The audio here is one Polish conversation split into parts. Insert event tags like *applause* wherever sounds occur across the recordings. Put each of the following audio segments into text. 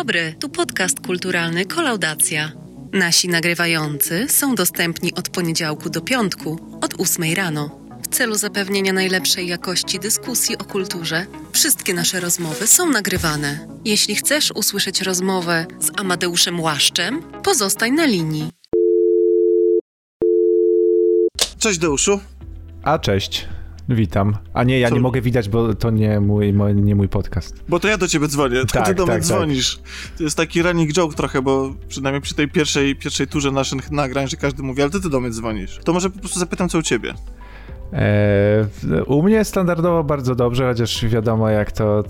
Dobry, tu podcast kulturalny Kolaudacja. Nasi nagrywający są dostępni od poniedziałku do piątku, od 8 rano. W celu zapewnienia najlepszej jakości dyskusji o kulturze, wszystkie nasze rozmowy są nagrywane. Jeśli chcesz usłyszeć rozmowę z Amadeuszem Łaszczem, pozostań na linii. Cześć Deuszu. A cześć. Witam. A nie, ja Co? nie mogę widać, bo to nie mój, mój, nie mój podcast. Bo to ja do ciebie dzwonię, to tak, ty do tak, mnie tak. dzwonisz. To jest taki running joke trochę, bo przynajmniej przy tej pierwszej, pierwszej turze naszych nagrań, że każdy mówi, ale ty, ty do mnie dzwonisz. To może po prostu zapytam, co u ciebie. Eee, u mnie standardowo bardzo dobrze, chociaż wiadomo jak to, e,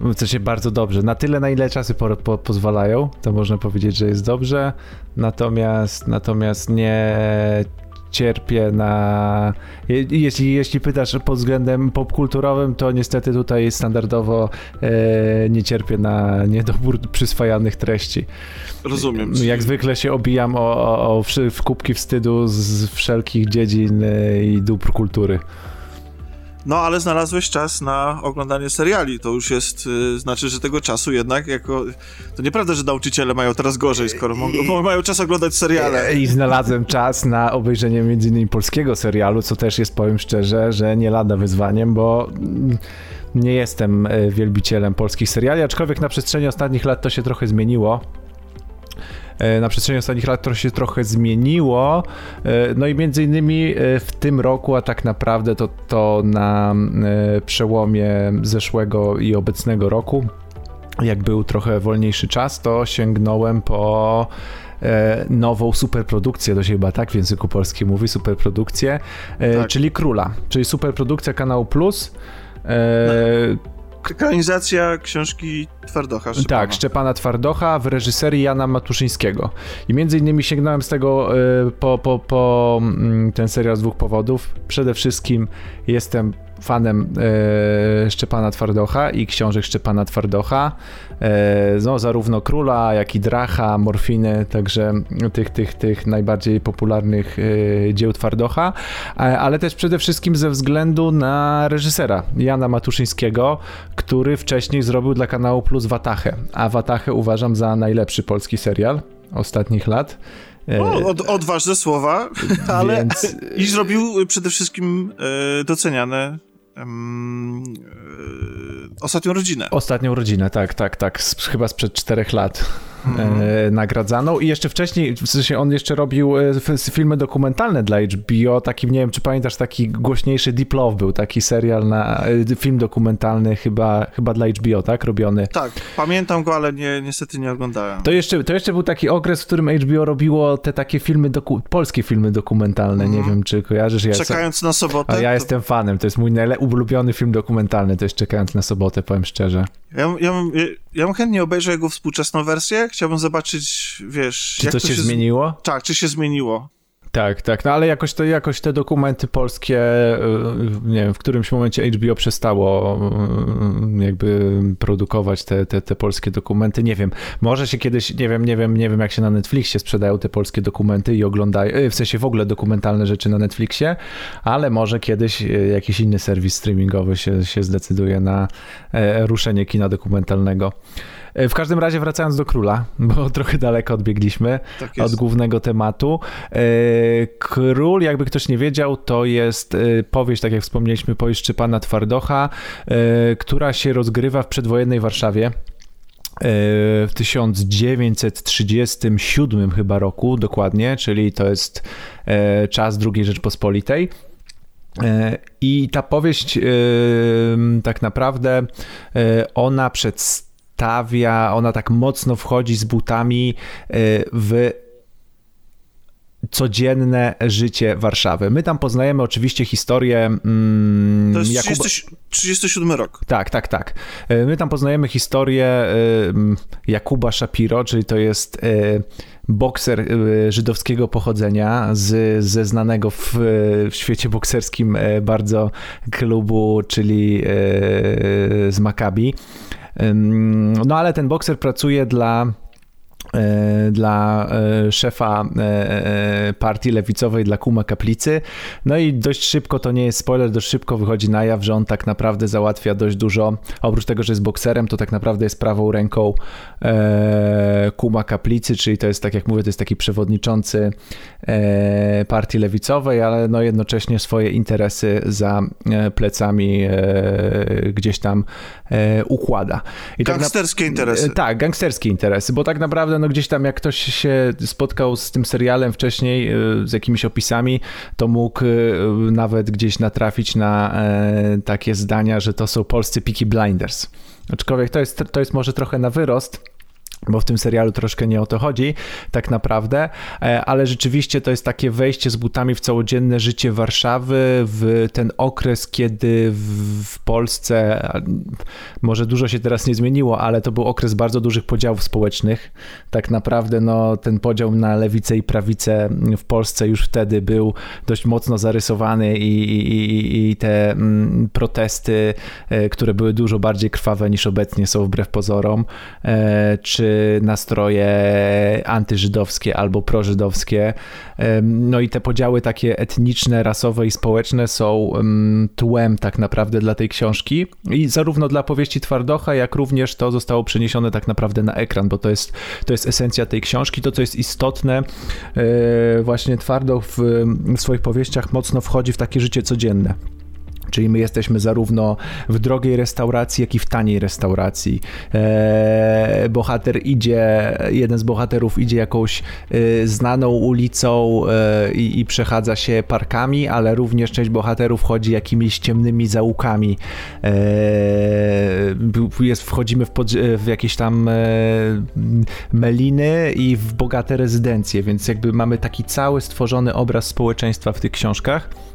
w sensie bardzo dobrze. Na tyle, na ile czasy po, po, pozwalają, to można powiedzieć, że jest dobrze. Natomiast, natomiast nie cierpię na. Jeśli, jeśli pytasz pod względem popkulturowym, to niestety tutaj standardowo e, nie cierpię na niedobór przyswajanych treści. Rozumiem. Jak zwykle się obijam o, o, o w kubki wstydu z wszelkich dziedzin e, i dóbr kultury. No, ale znalazłeś czas na oglądanie seriali. To już jest, y, znaczy, że tego czasu jednak jako... To nieprawda, że nauczyciele mają teraz gorzej, skoro I, mają czas oglądać seriale. I znalazłem czas na obejrzenie m.in. polskiego serialu, co też jest, powiem szczerze, że nie lada wyzwaniem, bo nie jestem e, wielbicielem polskich seriali, aczkolwiek na przestrzeni ostatnich lat to się trochę zmieniło. E, na przestrzeni ostatnich lat to się trochę zmieniło. E, no i między innymi e, w tym roku, a tak naprawdę to, to na przełomie zeszłego i obecnego roku, jak był trochę wolniejszy czas, to sięgnąłem po nową superprodukcję, to się chyba tak w języku polskim mówi, superprodukcję, tak. czyli Króla, czyli superprodukcja Kanału Plus. No ekranizacja książki Twardocha. Szczepana. Tak, Szczepana Twardocha w reżyserii Jana Matuszyńskiego. I między innymi sięgnąłem z tego y, po, po, po mm, ten serial z dwóch powodów. Przede wszystkim jestem fanem e, Szczepana Twardocha i książek Szczepana Twardocha. E, no, zarówno Króla, jak i Dracha, Morfiny, także tych, tych, tych najbardziej popularnych e, dzieł Twardocha, e, ale też przede wszystkim ze względu na reżysera Jana Matuszyńskiego, który wcześniej zrobił dla kanału Plus Watachę, a Watachę uważam za najlepszy polski serial ostatnich lat. O, od, odważne słowa, *laughs* ale Więc... i zrobił przede wszystkim e, doceniane um, ostatnią rodzinę. Ostatnią rodzinę, tak, tak, tak. chyba sprzed czterech lat mhm. e, nagradzaną. I jeszcze wcześniej, w sensie on jeszcze robił e, filmy dokumentalne dla HBO, taki, nie wiem, czy pamiętasz, taki głośniejszy Deep Love był, taki serial na, e, film dokumentalny chyba, chyba dla HBO, tak, robiony. Tak, pamiętam go, ale nie, niestety nie oglądałem. To jeszcze, to jeszcze był taki okres, w którym HBO robiło te takie filmy, doku, polskie filmy dokumentalne, nie mhm. wiem, czy kojarzysz. Ja Czekając na sobotę? A ja to... jestem fanem, to jest mój ulubiony film dokumentalny, to jest Czekając na sobotę, powiem szczerze. Ja, ja, ja bym chętnie obejrzał jego współczesną wersję. Chciałbym zobaczyć, wiesz... Czy to, to się, się zmieniło? Tak, czy się zmieniło. Tak, tak, no ale jakoś, to, jakoś te dokumenty polskie, y, nie wiem, w którymś momencie HBO przestało y, jakby produkować te, te, te polskie dokumenty, nie wiem, może się kiedyś, nie wiem, nie wiem, nie wiem jak się na Netflixie sprzedają te polskie dokumenty i oglądają, y, w sensie w ogóle dokumentalne rzeczy na Netflixie, ale może kiedyś jakiś inny serwis streamingowy się, się zdecyduje na e, ruszenie kina dokumentalnego. E, w każdym razie wracając do króla, *laughs* bo trochę daleko odbiegliśmy tak od głównego tematu. E, król, jakby ktoś nie wiedział, to jest e, powieść, tak jak wspomnieliśmy, powieść Szczepana Twardocha, która się rozgrywa w przedwojennej Warszawie w 1937 chyba roku dokładnie, czyli to jest czas II Rzeczpospolitej. I ta powieść tak naprawdę ona przedstawia stawia, ona tak mocno wchodzi z butami e, w codzienne życie Warszawy. My tam poznajemy oczywiście historię. Mm, to jest Jakuba... 30, 37 rok. Tak, tak, tak. E, my tam poznajemy historię e, Jakuba Shapiro, czyli to jest bokser żydowskiego pochodzenia z, ze znanego w, w świecie bokserskim bardzo klubu, czyli z Maccabi. No ale ten bokser pracuje dla dla e, szefa e, partii lewicowej, dla Kuma Kaplicy. No i dość szybko, to nie jest spoiler, dość szybko wychodzi na jaw, że on tak naprawdę załatwia dość dużo. Oprócz tego, że jest bokserem, to tak naprawdę jest prawą ręką Kuma Kaplicy, czyli to jest, tak jak mówię, to jest taki przewodniczący partii lewicowej, ale no jednocześnie swoje interesy za plecami gdzieś tam układa. I gangsterskie tak na... interesy. Tak, gangsterskie interesy, bo tak naprawdę no gdzieś tam jak ktoś się spotkał z tym serialem wcześniej, y, z jakimiś opisami, to mógł y, nawet gdzieś natrafić na e, takie zdania, że to są polscy Peaky Blinders. Aczkolwiek to jest, to jest może trochę na wyrost, bo w tym serialu troszkę nie o to chodzi, tak naprawdę, e, ale rzeczywiście to jest takie wejście z butami w całodzienne życie Warszawy, w ten okres, kiedy w Polsce, może dużo się teraz nie zmieniło, ale to był okres bardzo dużych podziałów społecznych. Tak naprawdę no, ten podział na lewicę i prawicę w Polsce już wtedy był dość mocno zarysowany i, i, i te mm, protesty, e, które były dużo bardziej krwawe niż obecnie są wbrew pozorom, e, czy nastroje antyżydowskie albo prożydowskie. No i te podziały takie etniczne, rasowe i społeczne są tłem tak naprawdę dla tej książki i zarówno dla powieści Twardocha, jak również to zostało przeniesione tak naprawdę na ekran, bo to jest, to jest esencja tej książki, to co jest istotne, e, właśnie Twardoch w, w swoich powieściach mocno wchodzi w takie życie codzienne. Czyli my jesteśmy zarówno w drogiej restauracji, jak i w taniej restauracji. E, bohater idzie, jeden z bohaterów idzie jakąś e, znaną ulicą e, i, i, przechadza się parkami, ale również część bohaterów chodzi jakimiś ciemnymi zaułkami. E, jest, wchodzimy w, pod, w jakieś tam e, meliny i w bogate rezydencje, więc jakby mamy taki cały stworzony obraz społeczeństwa w tych książkach.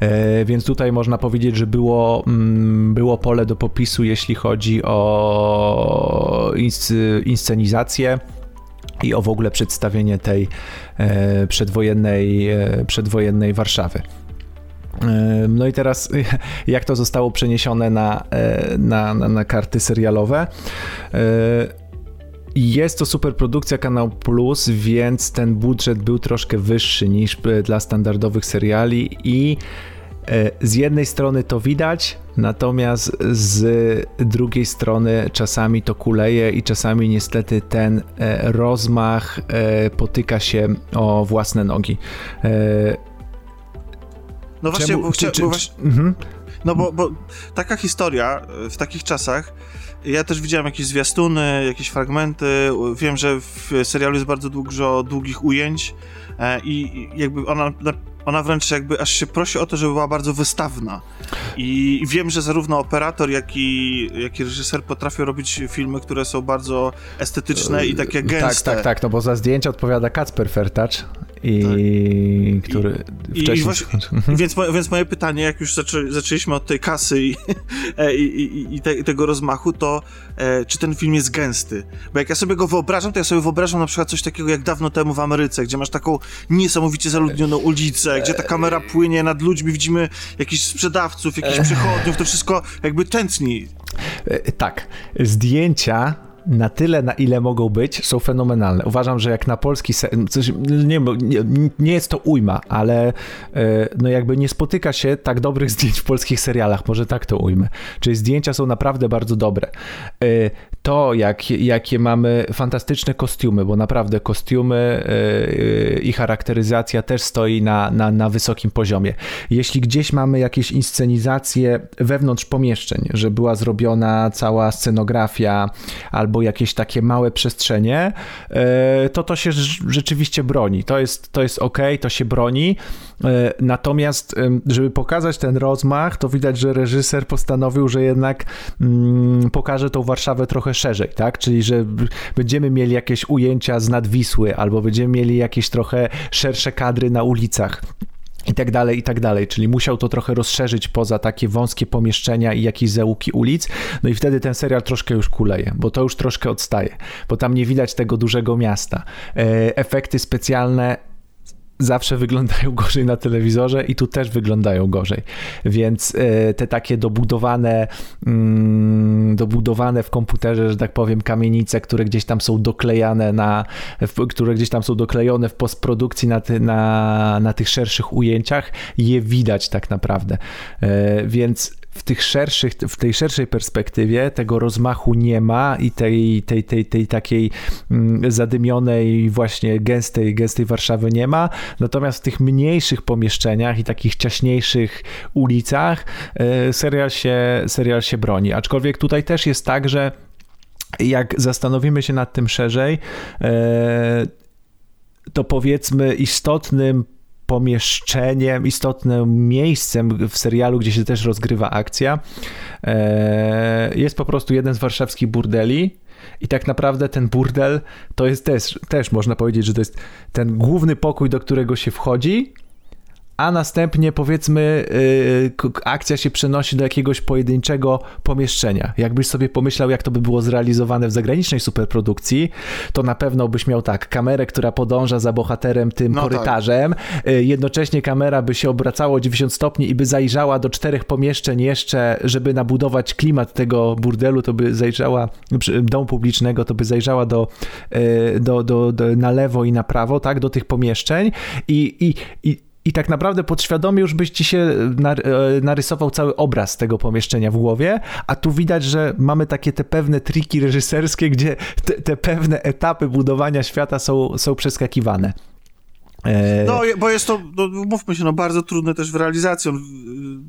E, więc tutaj można powiedzieć, że było, mm, było pole do popisu, jeśli chodzi o inscenizację i o w ogóle przedstawienie tej e, przedwojennej, e, przedwojennej Warszawy. No i teraz, *laughs* jak to zostało przeniesione na, na, na, na karty serialowe? Jest to superprodukcja Kanał Plus, więc ten budżet był troszkę wyższy niż dla standardowych seriali i e, z jednej strony to widać, natomiast z drugiej strony czasami to kuleje i czasami niestety ten e, rozmach e, potyka się o własne nogi. No właśnie, Czemu, bo, czy, czy, bo właśnie, mhm. no bo, bo taka historia w takich czasach ja też widziałem jakieś zwiastuny, jakieś fragmenty. Wiem, że w serialu jest bardzo dużo długich ujęć e, i jakby ona ona wręcz jakby aż się prosi o to, żeby była bardzo wystawna. I wiem, że zarówno operator, jak i, jak i reżyser potrafią robić filmy, które są bardzo estetyczne i takie gęste. Tak, tak, tak, no bo za zdjęcie odpowiada Kacper Fertacz i tak. który I, wcześniej... I właśnie, więc, więc moje pytanie, jak już zaczę, zaczęliśmy od tej kasy i, *laughs* e, i, i, i te, tego rozmachu, to e, czy ten film jest gęsty? Bo jak ja sobie go wyobrażam, to ja sobie wyobrażam na przykład coś takiego jak dawno temu w Ameryce, gdzie masz taką niesamowicie zaludnioną ulicę, gdzie ta kamera płynie nad ludźmi, widzimy jakichś sprzedawców, jakichś przechodniów, to wszystko jakby tętni. E, tak. Zdjęcia na tyle, na ile mogą być, są fenomenalne. Uważam, że jak na polski, coś, nie, nie, nie jest to ujma, ale e, no jakby nie spotyka się tak dobrych zdjęć w polskich serialach, może tak to ujmę. Czyli zdjęcia są naprawdę bardzo dobre. E, to, jak, jakie mamy fantastyczne kostiumy, bo naprawdę kostiumy e, i charakteryzacja też stoi na, na, na wysokim poziomie. Jeśli gdzieś mamy jakieś inscenizacje wewnątrz pomieszczeń, że była zrobiona cała scenografia albo jakieś takie małe przestrzenie, e, to to się rzeczywiście broni. To jest, to jest ok, to się broni. E, natomiast, żeby pokazać ten rozmach, to widać, że reżyser postanowił, że jednak mm, pokaże tą Warszawę trochę szerzej, tak? Czyli, że będziemy mieli jakieś ujęcia z nadwisły, albo będziemy mieli jakieś trochę szersze kadry na ulicach i tak dalej, i tak dalej. Czyli musiał to trochę rozszerzyć poza takie wąskie pomieszczenia i jakieś załuki ulic. No i wtedy ten serial troszkę już kuleje, bo to już troszkę odstaje, bo tam nie widać tego dużego miasta. E, efekty specjalne zawsze wyglądają gorzej na telewizorze i tu też wyglądają gorzej. Więc e, te takie dobudowane, mm, dobudowane w komputerze, że tak powiem, kamienice, które gdzieś tam są doklejane na, które gdzieś tam są doklejone w postprodukcji na, ty, na, na tych szerszych ujęciach, je widać tak naprawdę. E, więc w, tych szerszych, w tej szerszej perspektywie tego rozmachu nie ma i tej, tej, tej, tej takiej mm, zadymionej, właśnie gęstej, gęstej Warszawy nie ma. Natomiast w tych mniejszych pomieszczeniach i takich ciaśniejszych ulicach e, serial się, serial się broni. Aczkolwiek tutaj też jest tak, że jak zastanowimy się nad tym szerzej, e, to powiedzmy istotnym pomieszczeniem, istotnym miejscem w serialu, gdzie się też rozgrywa akcja, e, jest po prostu jeden z warszawskich burdeli. I tak naprawdę ten burdel to jest też, też można powiedzieć, że to jest ten główny pokój, do którego się wchodzi, a następnie powiedzmy yy, akcja się przenosi do jakiegoś pojedynczego pomieszczenia. Jakbyś sobie pomyślał, jak to by było zrealizowane w zagranicznej superprodukcji, to na pewno byś miał tak, kamerę, która podąża za bohaterem tym no korytarzem, tak. yy, jednocześnie kamera by się obracała o 90 stopni i by zajrzała do czterech pomieszczeń jeszcze, żeby nabudować klimat tego burdelu, to by zajrzała, domu publicznego, to by zajrzała do, yy, do, do, do, na lewo i na prawo, tak, do tych pomieszczeń i, i, i i tak naprawdę podświadomie już byś ci się e, narysował cały obraz tego pomieszczenia w głowie, a tu widać, że mamy takie te pewne triki reżyserskie, gdzie te, te pewne etapy budowania świata są, są przeskakiwane. E, no, bo jest to, no, mówmy się, no bardzo trudny też w realizacji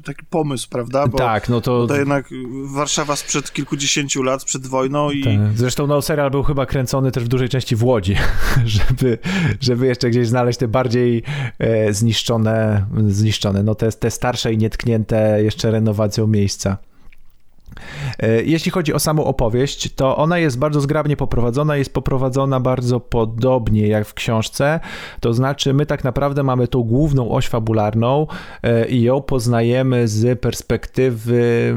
taki pomysł, prawda? Bo, tak, no to... to jednak Warszawa sprzed kilkudziesięciu lat, przed wojną i... Tak. Zresztą no, serial był chyba kręcony też w dużej części w Łodzi, *laughs* żeby, żeby jeszcze gdzieś znaleźć te bardziej e, zniszczone, zniszczone, no te, te starsze i nietknięte jeszcze renowacją miejsca. E, jeśli chodzi o samą opowieść, to ona jest bardzo zgrabnie poprowadzona, jest poprowadzona bardzo podobnie jak w książce. To znaczy, my tak naprawdę mamy tą główną oś fabularną e, i ją poznajemy z perspektywy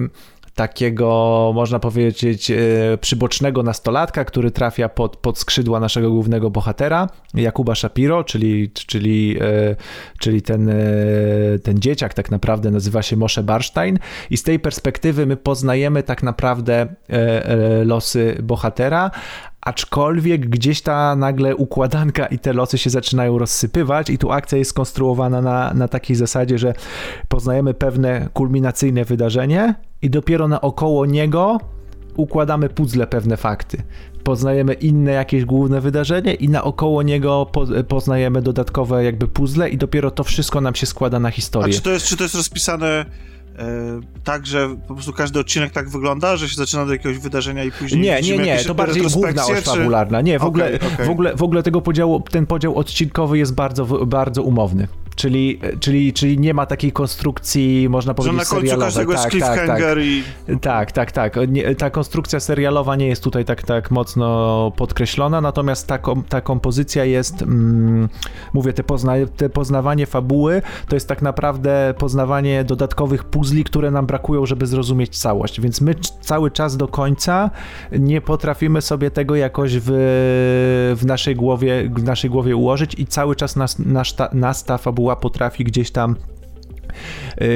takiego, można powiedzieć, e, przybocznego nastolatka, który trafia pod, pod skrzydła naszego głównego bohatera, Jakuba Shapiro, czyli, czyli, e, czyli ten, e, ten dzieciak tak naprawdę nazywa się Moshe Barstein. I z tej perspektywy my poznajemy tak naprawdę losy bohatera, aczkolwiek gdzieś ta nagle układanka i te losy się zaczynają rozsypywać i tu akcja jest skonstruowana na, na takiej zasadzie, że poznajemy pewne kulminacyjne wydarzenie i dopiero naokoło niego układamy puzzle pewne fakty. Poznajemy inne jakieś główne wydarzenie i naokoło niego poznajemy dodatkowe jakby puzzle i dopiero to wszystko nam się składa na historię. A czy to jest, czy to jest rozpisane tak, że po prostu każdy odcinek tak wygląda, że się zaczyna od jakiegoś wydarzenia i później Nie, nie, nie, to bardziej główna oś fabularna. Nie, w, okay, ogóle, okay. w, ogóle, w ogóle tego podziału, ten podział odcinkowy jest bardzo, bardzo umowny. Czyli, czyli, czyli nie ma takiej konstrukcji, można powiedzieć, Że na końcu każdego tak, jest cliffhanger tak, i... Tak, tak, tak. Nie, ta konstrukcja serialowa nie jest tutaj tak, tak mocno podkreślona, natomiast ta, ta kompozycja jest, mm, mówię, te, pozna, te poznawanie fabuły to jest tak naprawdę poznawanie dodatkowych puzli, które nam brakują, żeby zrozumieć całość, więc my cały czas do końca nie potrafimy sobie tego jakoś w, w naszej głowie, w naszej głowie ułożyć i cały czas nas, nas, ta, nas ta fabuła fabuła potrafi gdzieś tam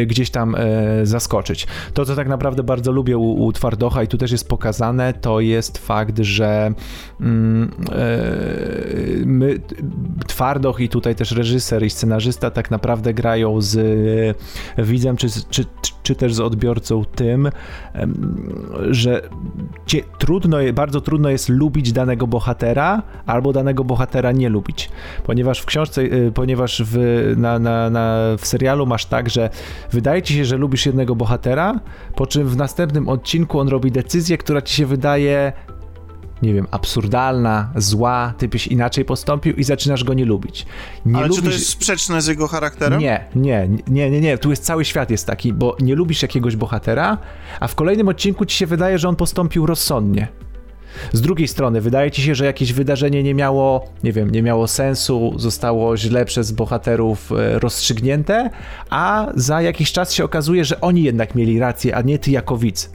gdzieś tam e, zaskoczyć. To, co tak naprawdę bardzo lubię u, u Twardocha i tu też jest pokazane, to jest fakt, że mm, e, my, Twardoch i tutaj też reżyser i scenarzysta tak naprawdę grają z widzem, czy, czy, czy też z odbiorcą tym, że cie, trudno, bardzo trudno jest lubić danego bohatera albo danego bohatera nie lubić, ponieważ w książce, y, ponieważ w, na, na, na, w serialu masz tak, że wydaje ci się, że lubisz jednego bohatera, po czym w następnym odcinku on robi decyzję, która ci się wydaje nie wiem, absurdalna, zła, ty byś inaczej postąpił i zaczynasz go nie lubić. Nie Ale lubisz... czy to jest sprzeczne z jego charakterem? Nie, nie, nie, nie, nie, tu jest cały świat jest taki, bo nie lubisz jakiegoś bohatera, a w kolejnym odcinku ci się wydaje, że on postąpił rozsądnie. Z drugiej strony, wydaje ci się, że jakieś wydarzenie nie miało, nie wiem, nie miało sensu, zostało źle przez bohaterów e, rozstrzygnięte, a za jakiś czas się okazuje, że oni jednak mieli rację, a nie ty jako widz.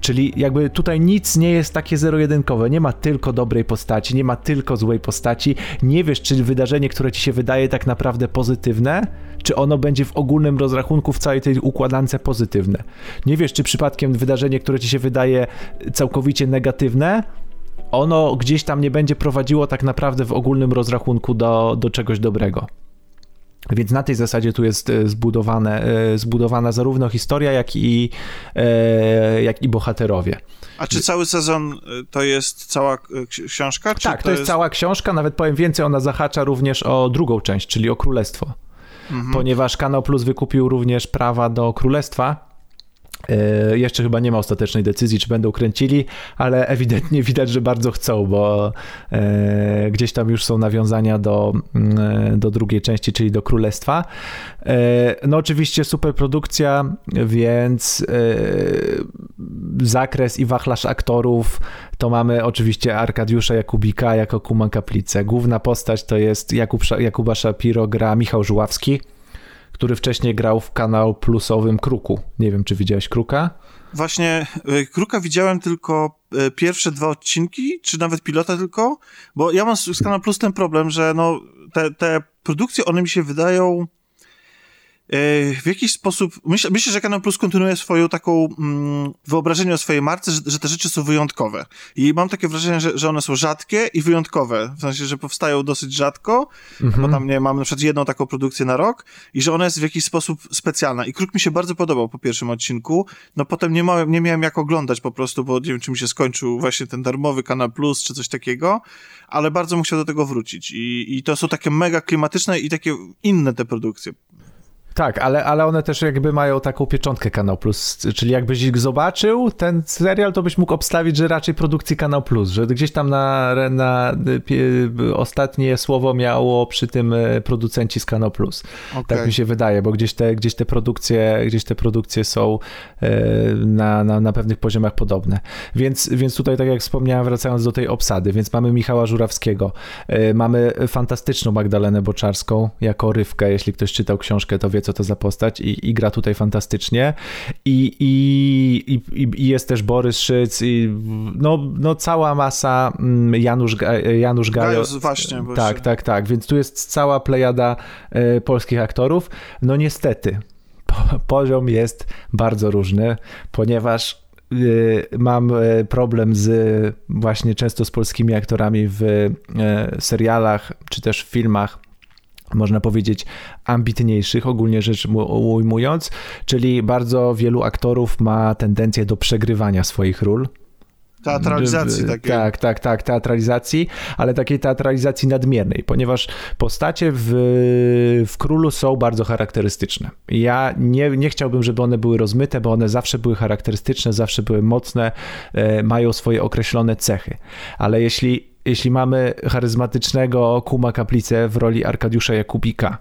Czyli jakby tutaj nic nie jest takie zero-jedynkowe. Nie ma tylko dobrej postaci, nie ma tylko złej postaci. Nie wiesz, czy wydarzenie, które ci się wydaje tak naprawdę pozytywne, czy ono będzie w ogólnym rozrachunku w całej tej układance pozytywne. Nie wiesz, czy przypadkiem wydarzenie, które ci się wydaje całkowicie negatywne, ono gdzieś tam nie będzie prowadziło tak naprawdę w ogólnym rozrachunku do, do czegoś dobrego. Więc na tej zasadzie tu jest e, zbudowane, e, zbudowana zarówno historia, jak i, e, jak i bohaterowie. A czy cały sezon to jest cała książka? tak, to, to jest, jest cała książka, nawet powiem więcej, ona zahacza również o drugą część, czyli o Królestwo. Mhm. Ponieważ Kanał Plus wykupił również prawa do Królestwa, jeszcze chyba nie ma ostatecznej decyzji, czy będą kręcili, ale ewidentnie *laughs* widać, że bardzo chcą, bo e, gdzieś tam już są nawiązania do, e, do drugiej części, czyli do Królestwa. No oczywiście super produkcja, więc zakres i wachlarz aktorów to mamy oczywiście Arkadiusza Jakubika jako Kuman Kaplicę. Główna postać to jest Jakub, Jakuba Szapiro gra Michał Żuławski który wcześniej grał w kanał plusowym Kruku. Nie wiem, czy widziałeś Kruka? Właśnie e, Kruka widziałem tylko e, pierwsze dwa odcinki, czy nawet pilota tylko, bo ja mam z Kanał Plus ten problem, że no, te, te produkcje, one mi się wydają w jakiś sposób, myślę, myślę, że Canon Plus kontynuuje swoją taką mm, wyobrażenie o swojej marce, że, że, te rzeczy są wyjątkowe. I mam takie wrażenie, że, że one są rzadkie i wyjątkowe. W sensie, że powstają dosyć rzadko, mhm. bo tam nie mam na przykład jedną taką produkcję na rok i że ona jest w jakiś sposób specjalna. I Kruk mi się bardzo podobał po pierwszym odcinku. No potem nie, miałem, nie miałem jak oglądać po prostu, bo nie wiem, czy mi się skończył właśnie ten darmowy Kanal Plus, czy coś takiego, ale bardzo bym chciał do tego wrócić. I, I to są takie mega klimatyczne i takie inne te produkcje. Tak, ale, ale one też jakby mają taką pieczątkę Kanał Plus, czyli jakbyś zobaczył ten serial, to byś mógł obstawić, że raczej produkcji Kanał Plus, że gdzieś tam na, na ostatnie słowo miało przy tym e, producenci z Kanał Plus. Okay. Tak mi się wydaje, bo gdzieś te, gdzieś te produkcje, gdzieś te produkcje są e, na, na, na pewnych poziomach podobne. Więc, więc tutaj, tak jak wspomniałem, wracając do tej obsady, więc mamy Michała Żurawskiego, e, mamy fantastyczną Magdalenę Boczarską jako Rywkę, jeśli ktoś czytał książkę, to wie, co to za postać i, i gra tutaj fantastycznie. I, i, i, i jest też Borys Szyc i no, no cała masa mm, Janusz, Janusz Gajos. Gajos właśnie. Tak, tak, tak. Więc tu jest cała plejada e, polskich aktorów. No niestety, poziom jest bardzo różny, ponieważ y, mam e, problem z właśnie często z polskimi aktorami w e, serialach czy też w filmach można powiedzieć, ambitniejszych, ogólnie rzecz ujmując, czyli bardzo wielu aktorów ma tendencję do przegrywania swoich ról. Teatralizacji takiej. Tak, tak, tak, teatralizacji, ale takiej teatralizacji nadmiernej, ponieważ postacie w, w Królu są bardzo charakterystyczne. Ja nie, nie chciałbym, żeby one były rozmyte, bo one zawsze były charakterystyczne, zawsze były mocne, e, mają swoje określone cechy. Ale jeśli jeśli mamy charyzmatycznego Kuma Kaplicę w roli Arkadiusza Jakubika,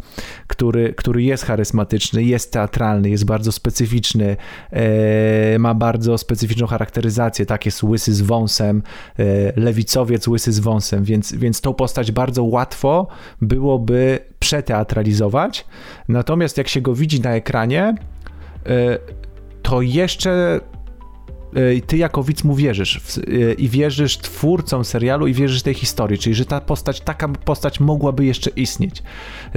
który, który jest charyzmatyczny, jest teatralny, jest bardzo specyficzny, e, ma bardzo specyficzną charakteryzację, tak jest łysy z wąsem, e, lewicowiec łysy z wąsem, więc, więc tą postać bardzo łatwo byłoby przeteatralizować, natomiast jak się go widzi na ekranie, e, to jeszcze E, ty jako widz mu wierzysz e, i wierzysz twórcom serialu i wierzysz tej historii, czyli że ta postać, taka postać mogłaby jeszcze istnieć.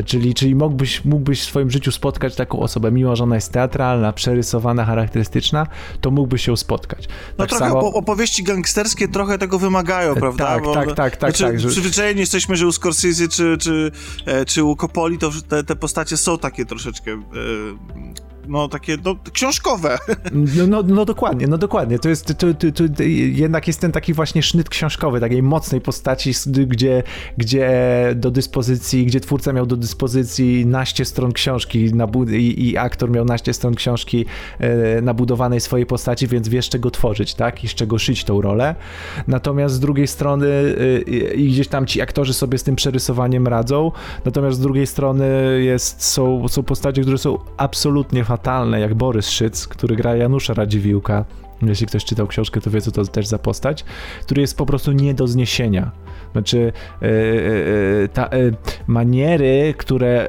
Czyli, czyli mógłbyś, mógłbyś w swoim życiu spotkać taką osobę, mimo że ona jest teatralna, przerysowana, charakterystyczna, to mógłbyś ją spotkać. No tak trochę samo... opowieści gangsterskie trochę tego wymagają, e, prawda? Tak, Bo, tak, tak, tak. Znaczy, tak że... Przyzwyczajeni jesteśmy, że u Scorsese czy, czy, czy u Coppoli to te, te postacie są takie troszeczkę... Yy no takie no, książkowe. No, no, no dokładnie, no dokładnie. To jest, to, to, to, jednak jest ten taki właśnie sznyt książkowy, takiej mocnej postaci, gdzie, gdzie do dyspozycji, gdzie twórca miał do dyspozycji naście stron książki i, i aktor miał naście stron książki e, nabudowanej swojej postaci, więc wie z czego tworzyć, tak? I z czego szyć tą rolę. Natomiast z drugiej strony e, i gdzieś tam ci aktorzy sobie z tym przerysowaniem radzą, natomiast z drugiej strony jest, są, są postacie, które są absolutnie fantastyczne fatalne, jak Borys Szyc, który gra Janusza Radziwiłka. Jeśli ktoś czytał książkę, to wie, co to też za postać, który jest po prostu nie do zniesienia. Znaczy, yy, yy, ta, yy, maniery, które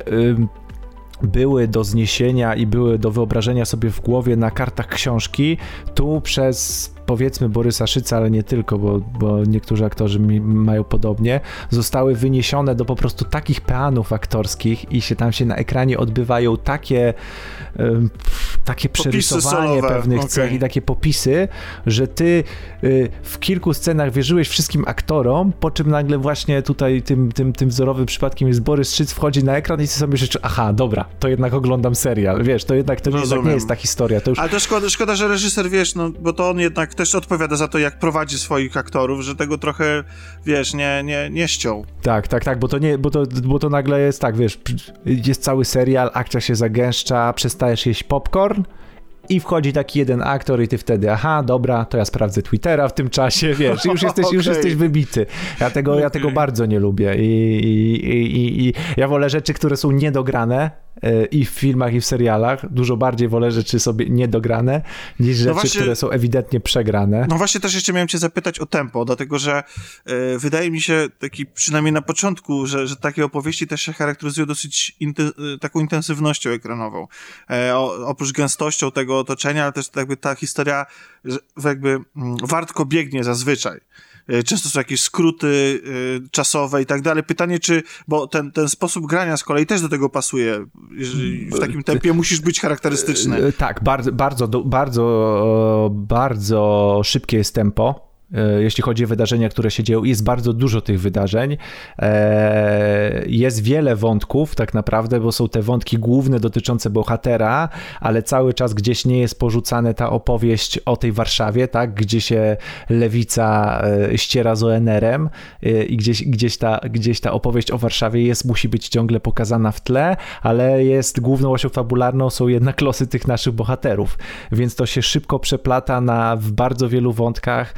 były do zniesienia i były do wyobrażenia sobie w głowie na kartach książki, tu przez powiedzmy Borysa Szyca, ale nie tylko, bo, bo niektórzy aktorzy mi, mają podobnie, zostały wyniesione do po prostu takich peanów aktorskich i się tam się na ekranie odbywają takie um, takie przerysowanie pewnych okay. cech i takie popisy, że ty y, w kilku scenach wierzyłeś wszystkim aktorom, po czym nagle właśnie tutaj tym, tym, tym wzorowym przypadkiem jest Borys Szyc, wchodzi na ekran i ty sobie życzy, aha, dobra, to jednak oglądam serial, wiesz, to jednak to jednak nie jest ta historia. To już... Ale to szkoda, szkoda, że reżyser, wiesz, no, bo to on jednak też odpowiada za to, jak prowadzi swoich aktorów, że tego trochę, wiesz, nie, nie, nie ściął. Tak, tak, tak, bo to nie, bo to, bo to nagle jest tak, wiesz, jest cały serial, akcja się zagęszcza, przestajesz jeść popcorn, i wchodzi taki jeden aktor i ty wtedy, aha, dobra, to ja sprawdzę Twittera w tym czasie, *laughs* wiesz, już jesteś, okay. już jesteś wybity. Ja tego, okay. ja tego bardzo nie lubię I, i, i, i ja wolę rzeczy, które są niedograne, i w filmach, i w serialach. Dużo bardziej wolę rzeczy sobie niedograne, niż no rzeczy, no właśnie, które są ewidentnie przegrane. No właśnie też jeszcze miałem cię zapytać o tempo, dlatego że e, wydaje mi się, taki przynajmniej na początku, że, że takie opowieści też się charakteryzują dosyć inty, e, taką intensywnością ekranową. E, o, oprócz gęstością tego otoczenia, ale też jakby ta historia jakby mm, wartko biegnie zazwyczaj. E, często są jakieś skróty e, czasowe i tak dalej. Pytanie, czy, bo ten, ten sposób grania z kolei też do tego pasuje. W takim tempie musisz być charakterystyczny. E, tak, bardzo, bardzo, bardzo, bardzo szybkie jest tempo jeśli chodzi o wydarzenia, które się dzieją. Jest bardzo dużo tych wydarzeń. E, jest wiele wątków, tak naprawdę, bo są te wątki główne dotyczące bohatera, ale cały czas gdzieś nie jest porzucana ta opowieść o tej Warszawie, tak? Gdzie się lewica e, ściera z ONR-em i gdzieś, gdzieś, ta, gdzieś ta opowieść o Warszawie jest, musi być ciągle pokazana w tle, ale jest główną osią fabularną są jednak losy tych naszych bohaterów, więc to się szybko przeplata na, w bardzo wielu wątkach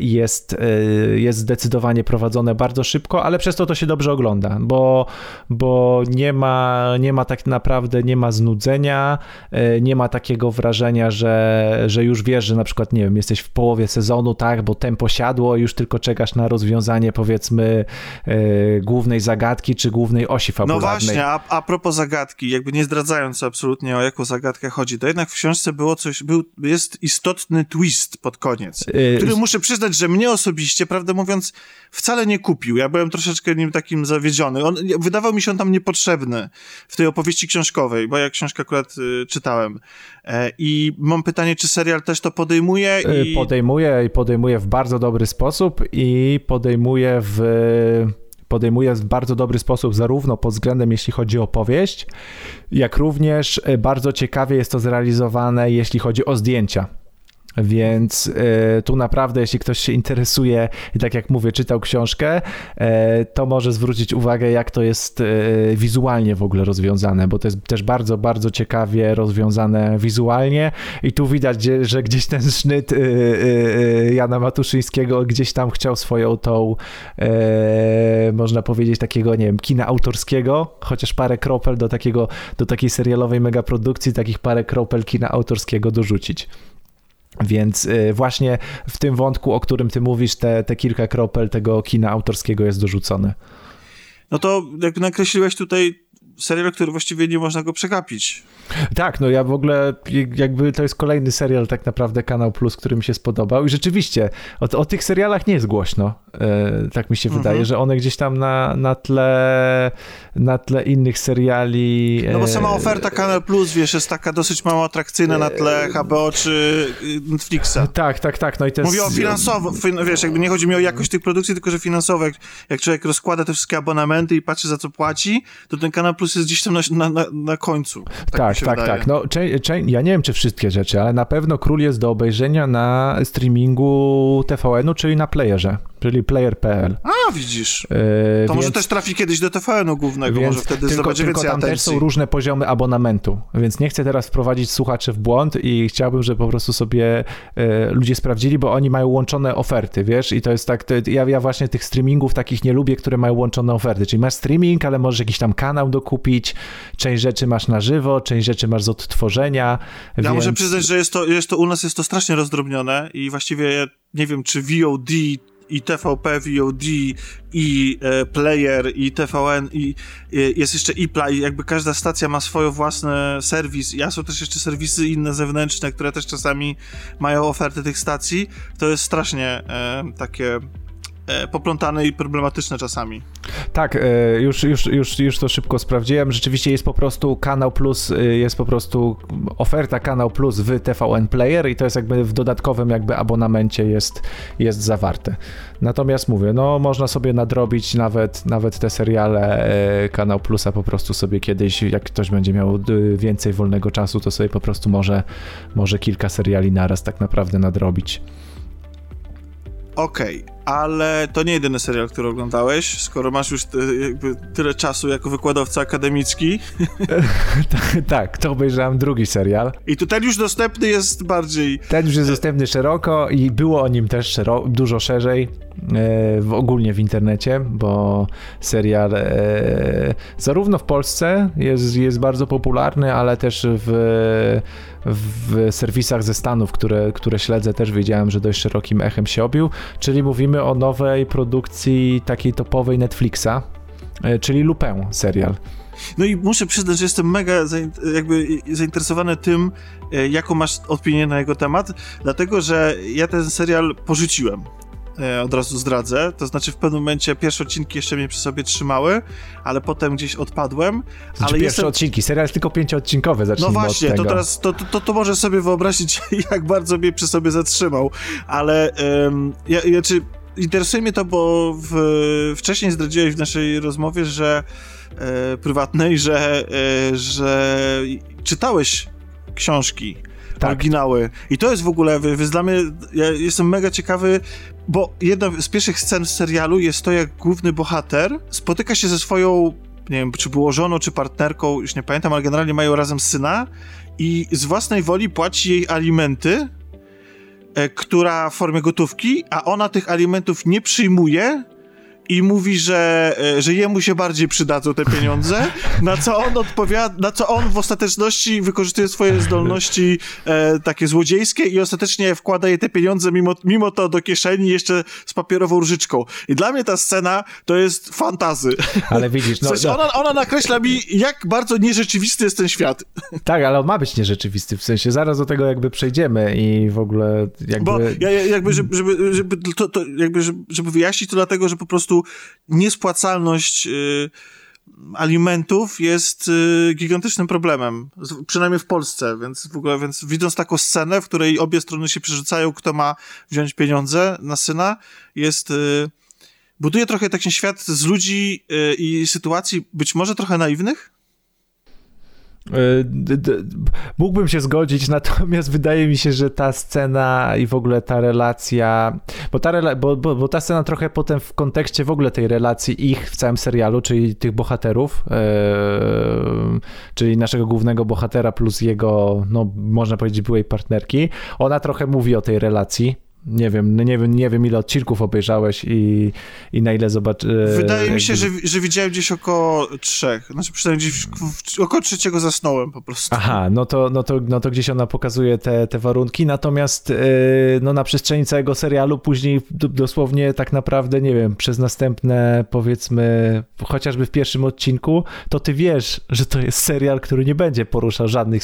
jest, y, jest zdecydowanie prowadzone bardzo szybko, ale przez to to się dobrze ogląda, bo, bo nie, ma, nie ma tak naprawdę, nie ma znudzenia, y, nie ma takiego wrażenia, że, że już wiesz, że na przykład, nie wiem, jesteś w połowie sezonu, tak, bo tempo siadło już tylko czekasz na rozwiązanie, powiedzmy, y, głównej zagadki, czy głównej osi fabularnej. No właśnie, a, a propos zagadki, jakby nie zdradzając absolutnie o jaką zagadkę chodzi, to jednak w książce było coś, był, jest istotny twist pod koniec, który muszę przyznać, że mnie osobiście, prawdę mówiąc, wcale nie kupił. Ja byłem troszeczkę nim takim zawiedziony. On, wydawał mi się on tam niepotrzebny w tej opowieści książkowej, bo ja książkę akurat y, czytałem. E, I mam pytanie, czy serial też to podejmuje? I... Podejmuje i podejmuje w bardzo dobry sposób i podejmuje w podejmuje w bardzo dobry sposób, zarówno pod względem, jeśli chodzi o opowieść, jak również e, bardzo ciekawie jest to zrealizowane, jeśli chodzi o zdjęcia. Więc y, tu naprawdę, jeśli ktoś się interesuje i tak jak mówię, czytał książkę, y, to może zwrócić uwagę, jak to jest y, wizualnie w ogóle rozwiązane, bo to jest też bardzo, bardzo ciekawie rozwiązane wizualnie i tu widać, że gdzieś ten sznyt Jana Matuszyńskiego gdzieś tam chciał swoją tą, można powiedzieć, takiego, nie wiem, kina autorskiego, chociaż parę kropel do takiego, do takiej serialowej megaprodukcji, takich parę kropel kina autorskiego dorzucić. Więc y, właśnie w tym wątku, o którym ty mówisz, te, te kilka kropel tego kina autorskiego jest dorzucone. No to jak nakreśliłeś tutaj serial, który właściwie nie można go przegapić. Tak, no ja w ogóle jakby to jest kolejny serial tak naprawdę Kanał Plus, który mi się spodobał i rzeczywiście o, o tych serialach nie jest głośno, e, tak mi się mhm. wydaje, że one gdzieś tam na, na tle na tle innych seriali... No bo sama e, oferta Kanal Plus, wiesz, jest taka dosyć mało atrakcyjna na tle e, HBO czy Netflixa. Tak, tak, tak, no i to jest... Mówię o finansowo, wiesz, jakby nie chodzi mi o jakość tych produkcji, tylko że finansowo, jak, jak człowiek rozkłada te wszystkie abonamenty i patrzy za co płaci, to ten Kanal Plus jest gdzieś tam na, na, na końcu. Tak, tak, tak, wydaje. tak. No, ja nie wiem, czy wszystkie rzeczy, ale na pewno Król jest do obejrzenia na streamingu TVN-u, czyli na playerze czyli player.pl. A, widzisz. Yy, to więc, może też trafi kiedyś do TVN-u głównego, może wtedy tylko, tylko więcej tam atencji. też są różne poziomy abonamentu, więc nie chcę teraz wprowadzić słuchaczy w błąd i chciałbym, żeby po prostu sobie yy, ludzie sprawdzili, bo oni mają łączone oferty, wiesz, i to jest tak, to, ja, ja właśnie tych streamingów takich nie lubię, które mają łączone oferty, czyli masz streaming, ale możesz jakiś tam kanał dokupić, część rzeczy masz na żywo, część rzeczy masz z odtworzenia. Ja więc... muszę przyznać, że jest to, jest to u nas jest to strasznie rozdrobnione i właściwie nie wiem, czy VOD i TVP, VOD, i e, Player, i TVN, i e, jest jeszcze iPla, i jakby każda stacja ma swój własny serwis. Ja są też jeszcze serwisy inne zewnętrzne, które też czasami mają oferty tych stacji. To jest strasznie e, takie poplątane i problematyczne czasami. Tak, e, już, już, już, już to szybko sprawdziłem. Rzeczywiście jest po prostu Kanał Plus, e, jest po prostu oferta Kanał Plus w TVN Player i to jest jakby w dodatkowym jakby abonamencie jest, jest zawarte. Natomiast mówię, no można sobie nadrobić nawet, nawet te seriale Kanał Plusa po prostu sobie kiedyś, jak ktoś będzie miał więcej wolnego czasu, to sobie po prostu może, może kilka seriali naraz tak naprawdę nadrobić. Okej, okay, ale to nie jedyny serial, który oglądałeś, skoro masz już tyle czasu jako wykładowca akademicki. *laughs* tak, tak, to obejrzałem drugi serial. I tu ten już dostępny jest bardziej... Ten już jest dostępny szeroko i było o nim też dużo szerzej, e, w, ogólnie w internecie, bo serial e, zarówno w Polsce jest, jest bardzo popularny, ale też w w serwisach ze Stanów, które, które śledzę, też wiedziałem, że dość szerokim echem się obił, czyli mówimy o nowej produkcji takiej topowej Netflixa, e, czyli Lupin serial. No i muszę przyznać, że jestem mega jakby zainteresowany tym, e, jaką masz opinię na jego temat, dlatego że ja ten serial porzuciłem. E, od razu zdradzę. To znaczy w pewnym momencie pierwsze odcinki jeszcze mnie przy sobie trzymały, ale potem gdzieś odpadłem. Znaczy ale pierwsze jestem... odcinki, serial jest tylko pięcioodcinkowy, zacznijmy No właśnie, to teraz, to, to, to może sobie wyobrazić, *laughs* jak bardzo mnie przy sobie zatrzymał, ale um, ja, ja, czy interesuje mnie to, bo w, wcześniej zdradziłeś w naszej rozmowie, że e, prywatnej, że, e, że czytałeś książki tak. oryginały. I to jest w ogóle, wy, wy dla mnie, ja jestem mega ciekawy, bo jedna z pierwszych scen w serialu jest to, jak główny bohater spotyka się ze swoją, nie wiem, czy było żoną, czy partnerką, już nie pamiętam, ale generalnie mają razem syna i z własnej woli płaci jej alimenty, która w formie gotówki, a ona tych alimentów nie przyjmuje, i mówi, że, e, że jemu się bardziej przydadzą te pieniądze, na co on odpowiada, na co on w ostateczności wykorzystuje swoje zdolności e, takie złodziejskie i ostatecznie wkłada je te pieniądze mimo, mimo to do kieszeni jeszcze z papierową różyczką. I dla mnie ta scena to jest fantazy. Ale widzisz, no, w sensie no. Ona, ona nakreśla mi, jak bardzo nierzeczywisty jest ten świat. Tak, ale on ma być nierzeczywisty, w sensie zaraz do tego jakby przejdziemy i w ogóle jakby... Bo ja, jakby, żeby, żeby, żeby, to, to jakby, żeby wyjaśnić to dlatego, że po prostu niespłacalność y, alimentów jest y, gigantycznym problemem, przynajmniej w Polsce, więc w ogóle, więc widząc taką scenę, w której obie strony się przerzucają, kto ma wziąć pieniądze na syna, jest y, buduje trochę taki świat z ludzi i sytuacji być może trochę naiwnych, mógłbym się zgodzić, *laughs* natomiast wydaje mi się, że ta scena i w ogóle ta relacja, bo ta, rela, bo, bo, bo ta scena trochę potem w kontekście w ogóle tej relacji ich w całym serialu, czyli tych bohaterów, yy, czyli naszego głównego bohatera plus jego, no można powiedzieć byłej partnerki, ona trochę mówi o tej relacji, nie wiem, no nie wiem, nie wiem ile odcinków obejrzałeś i, i na ile zobaczyłeś. Wydaje jakby... mi się, że, że widziałem gdzieś około trzech, znaczy przynajmniej gdzieś około trzeciego zasnąłem po prostu. Aha, no to, no to, no to gdzieś ona pokazuje te, te warunki, natomiast yy, no na przestrzeni całego serialu później dosłownie tak naprawdę, nie wiem, przez następne powiedzmy, chociażby w pierwszym odcinku, to ty wiesz, że to jest serial, który nie będzie poruszał żadnych,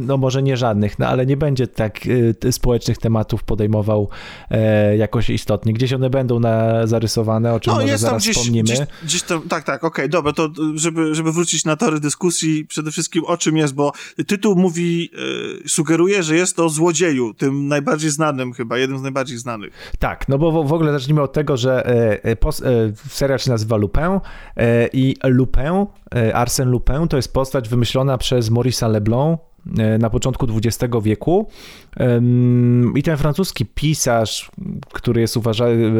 no może nie żadnych, no ale nie będzie tak yy, społecznych tematów podejmował e, jakoś istotnie. Gdzieś one będą na, zarysowane, o czym no, może zaraz gdzieś, wspomnimy. Gdzieś, gdzieś tam, tak, tak, okej, okay, dobra, to żeby, żeby wrócić na tory dyskusji, przede wszystkim o czym jest, bo tytuł mówi, e, sugeruje, że jest o złodzieju, tym najbardziej znanym chyba, jednym z najbardziej znanych. Tak, no bo w, w ogóle zacznijmy od tego, że e, e pos, e, serial się nazywa Lupin e, i Lupin, e, Arsène Lupin to jest postać wymyślona przez Maurice'a Leblanc, na początku XX wieku. I ten francuski pisarz, który jest uważany,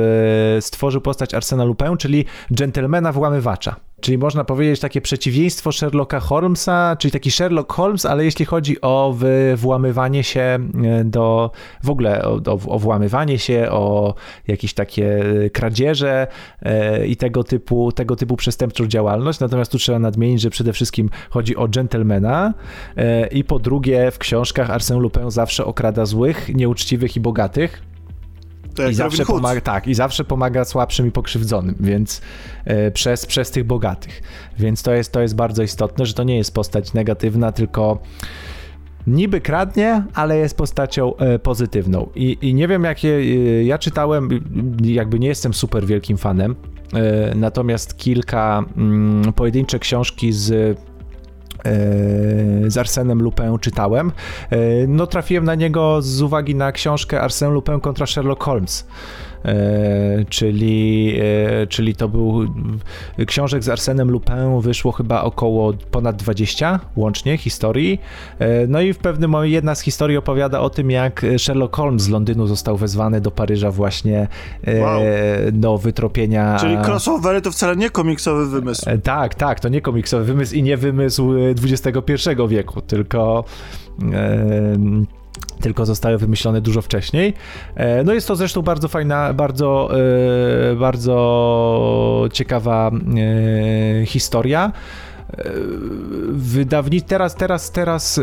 e, stworzył postać Arsena Lupin, czyli dżentelmena włamywacza. Czyli można powiedzieć takie przeciwieństwo Sherlocka Holmesa, czyli taki Sherlock Holmes, ale jeśli chodzi o włamywanie się e, do, w ogóle o, o, włamywanie się, o jakieś takie kradzieże e, i tego typu, tego typu przestępczą działalność. Natomiast tu trzeba nadmienić, że przede wszystkim chodzi o e, i po drugie w książkach Arsène Lupin zawsze okrada złych, nieuczciwych i bogatych I zawsze pomaga, tak, i zawsze pomaga słabszym i pokrzywdzonym, więc e, przez, przez tych bogatych. Więc to jest, to jest bardzo istotne, że to nie jest postać negatywna, tylko niby kradnie, ale jest postacią e, pozytywną. I, I nie wiem, jakie. E, ja czytałem, jakby nie jestem super wielkim fanem, e, natomiast kilka mm, pojedyncze książki z z Arsenem Lupin czytałem. No trafiłem na niego z uwagi na książkę Arsène Lupin kontra Sherlock Holmes. E, czyli, e, czyli to był książek z Arsenem Lupin wyszło chyba około ponad 20 łącznie historii. E, no i w pewnym momencie jedna z historii opowiada o tym, jak Sherlock Holmes z Londynu został wezwany do Paryża właśnie wow. do wytropienia. Czyli crossovery to wcale nie komiksowy wymysł. Tak, tak, to nie komiksowy wymysł i nie wymysł XXI wieku, tylko tylko zostały wymyślone dużo wcześniej. E, no jest to zresztą bardzo fajna, bardzo, e, bardzo ciekawa e, historia. Wydawni teraz, teraz, teraz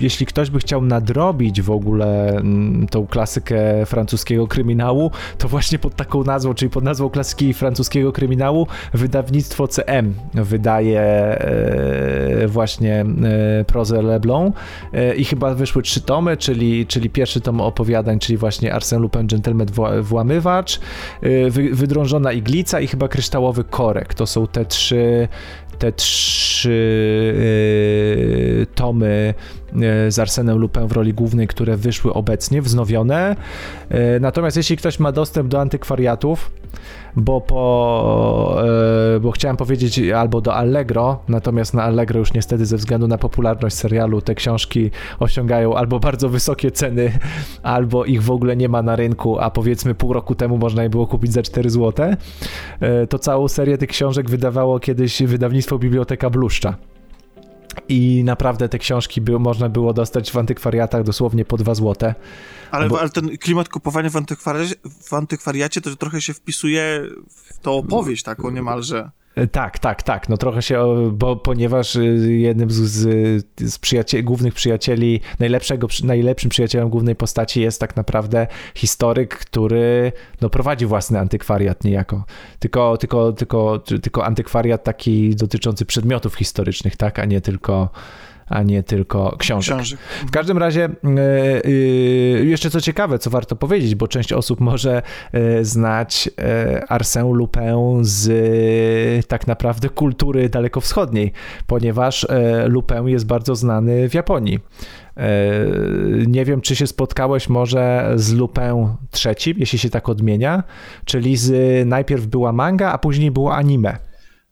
jeśli ktoś by chciał nadrobić w ogóle mm, tą klasykę francuskiego kryminału, to właśnie pod taką nazwą, czyli pod nazwą klasyki francuskiego kryminału, wydawnictwo CM wydaje e, właśnie e, prozę Leblon e, i chyba wyszły trzy tomy, czyli, czyli pierwszy tom opowiadań, czyli właśnie Arsène Lupin, Gentleman Włamywacz, Wydrążona Iglica i chyba Kryształowy Korek. To są te trzy te trzy y, tomy y, z Arsenem Lupin w roli głównej, które wyszły obecnie, wznowione. Y, natomiast jeśli ktoś ma dostęp do antykwariatów, bo po, bo chciałem powiedzieć albo do Allegro, natomiast na Allegro już niestety ze względu na popularność serialu te książki osiągają albo bardzo wysokie ceny, albo ich w ogóle nie ma na rynku, a powiedzmy pół roku temu można je było kupić za 4 zł, to całą serię tych książek wydawało kiedyś wydawnictwo Biblioteka I naprawdę te książki by, można było dostać w antykwariatach dosłownie po 2 złote. Ale, bo... ale ten klimat kupowania w antykwariacie, w antykwariacie to trochę się wpisuje w tą opowieść taką niemalże. E, tak, tak, tak. No trochę się, bo ponieważ y, jednym z, z, przyjacieli, głównych przyjacieli, najlepszego, najlepszym przyjacielem głównej postaci jest tak naprawdę historyk, który no, prowadzi własny antykwariat niejako. Tylko, tylko, tylko, tylko antykwariat taki dotyczący przedmiotów historycznych, tak, a nie tylko a nie tylko książek. książek. W każdym razie, e, e, jeszcze co ciekawe, co warto powiedzieć, bo część osób może e, znać Arsène Lupin z tak naprawdę kultury dalekowschodniej, ponieważ Lupin jest bardzo znany w Japonii. Nie wiem, czy się spotkałeś może z Lupin trzecim, jeśli się tak odmienia, czyli z najpierw była manga, a później było anime.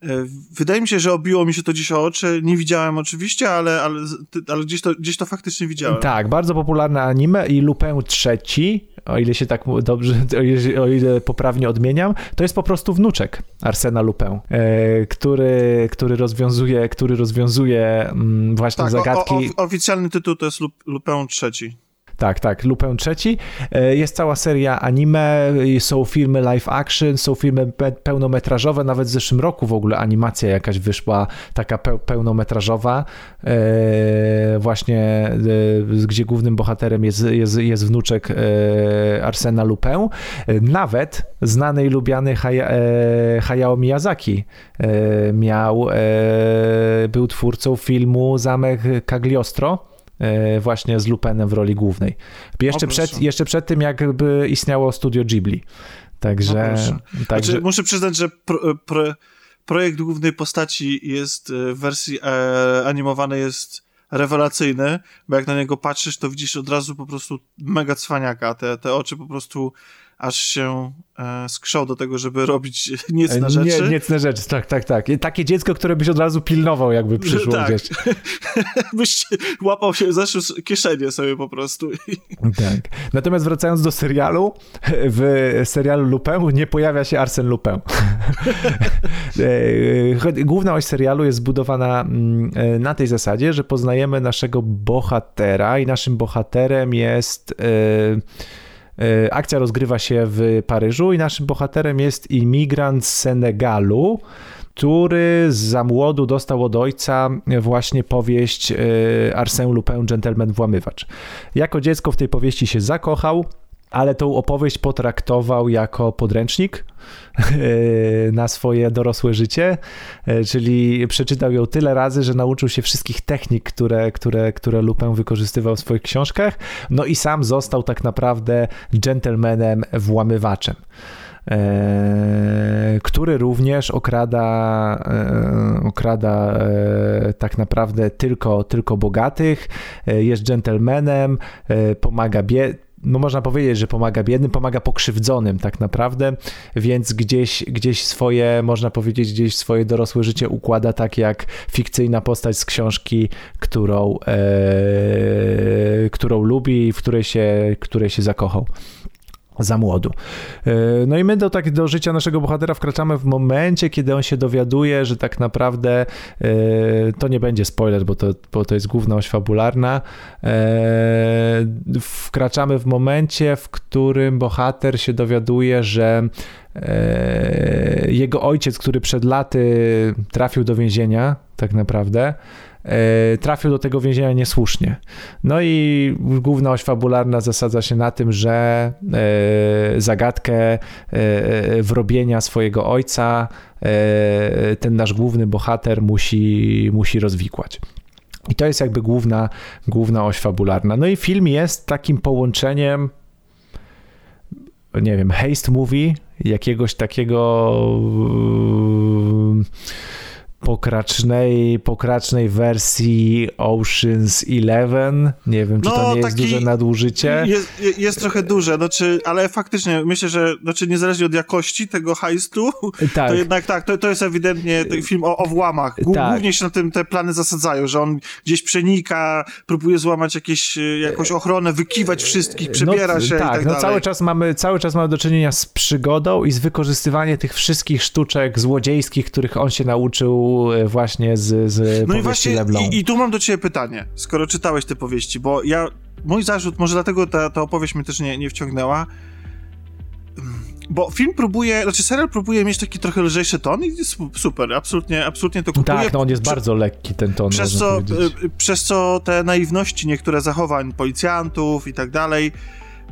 E, wydaje mi się, że obiło mi się to dziś o oczy. Nie widziałem oczywiście, ale, ale, ale gdzieś, to, gdzieś to faktycznie widziałem. Tak, bardzo popularne anime i Lupin trzeci, o ile się tak dobrze, *laughs* o ile, o ile poprawnie odmieniam, to jest po prostu wnuczek Arsena Lupin, e, który, który rozwiązuje, który rozwiązuje mm, właśnie tak, zagadki. O, o, oficjalny tytuł to jest Lupin trzeci. Tak, tak, Lupę trzeci. E, jest cała seria anime, są filmy live action, są filmy pełnometrażowe, nawet w zeszłym roku w ogóle animacja jakaś wyszła, taka pełnometrażowa, e, właśnie e, gdzie głównym bohaterem jest, jest, jest wnuczek Arsena Lupę. Nawet znany i lubiany Hayao Miyazaki miał, był twórcą filmu Zamek Cagliostro, właśnie z Lupenem w roli głównej. Jeszcze, przed, jeszcze przed tym, jakby istniało studio Ghibli. Także... No także... Znaczy, muszę przyznać, że pro, pro, projekt głównej postaci jest e, w wersji e, animowanej jest rewelacyjny, bo jak na niego patrzysz, to widzisz od razu po prostu mega cwaniaka. Te, te oczy po prostu aż się e, skrzał do tego, żeby robić *laughs* niecne rzeczy. Nie, niecne rzeczy, tak, tak, tak. Takie dziecko, które byś od razu pilnował, jakby *laughs* przyszło tak. gdzieś. *laughs* byś łapał się, zeszł kieszenie sobie po prostu. tak. Natomiast wracając do serialu, w serialu Lupin nie pojawia się Arsène Lupin. E, główna oś serialu jest zbudowana mm, e, na tej zasadzie, że poznajemy naszego bohatera i naszym bohaterem jest... Yy, akcja rozgrywa się w Paryżu i naszym bohaterem jest imigrant z Senegalu, który za młodu dostał od ojca właśnie powieść e, Arsène Lupin, Gentleman Włamywacz. Jako dziecko w tej powieści się zakochał, ale tą opowieść potraktował jako podręcznik *laughs* na swoje dorosłe życie, czyli przeczytał ją tyle razy, że nauczył się wszystkich technik, które, które, które Lupin wykorzystywał w swoich książkach, no i sam został tak naprawdę gentlemanem włamywaczem. E, który również okrada, e, okrada e, tak naprawdę tylko, tylko bogatych, jest gentlemanem, pomaga bie no można powiedzieć, że pomaga biednym, pomaga pokrzywdzonym tak naprawdę, więc gdzieś, gdzieś swoje, można powiedzieć, gdzieś swoje dorosłe życie układa tak jak fikcyjna postać z książki, którą, e, którą lubi, w której się, której się zakochał za młodu. E, no i my do, tak, do życia naszego bohatera wkraczamy w momencie, kiedy on się dowiaduje, że tak naprawdę e, to nie będzie spoiler, bo to, bo to jest główna oś fabularna. E, wkraczamy w momencie, w którym bohater się dowiaduje, że jego ojciec, który przed laty trafił do więzienia, tak naprawdę, trafił do tego więzienia niesłusznie. No i główna oś fabularna zasadza się na tym, że e, zagadkę e, wrobienia swojego ojca ten nasz główny bohater musi, musi rozwikłać. I to jest jakby główna, główna oś fabularna. No i film jest takim połączeniem nie wiem, haste movie, jakiegoś takiego pokracznej, pokracznej wersji Oceans Eleven. Nie wiem, czy no, to nie jest duże nadużycie. Jest, jest trochę duże, znaczy, ale faktycznie myślę, że znaczy niezależnie od jakości tego heistu, *laughs* tak. to jednak tak, to, to jest ewidentnie film o, o włamach. tak. Głównie się na tym te plany zasadzają, że on gdzieś przenika, próbuje złamać jakieś, jakąś ochronę, wykiwać wszystkich, no, przebiera no, się tak, i tak no cały czas mamy cały czas mamy do czynienia z przygodą i z wykorzystywaniem tych wszystkich sztuczek złodziejskich, których on się nauczył E, właśnie z, z no i właśnie, i, i, tu mam do ciebie pytanie, skoro czytałeś te powieści, bo ja, mój zarzut, może dlatego ta, ta opowieść mnie też nie, nie wciągnęła, bo film próbuje, znaczy serial próbuje mieć taki trochę lżejszy ton i jest super, absolutnie, absolutnie to kupuję. Tak, no on jest Prze bardzo lekki ten ton. Przez co, e, przez co te naiwności niektóre zachowań policjantów i tak dalej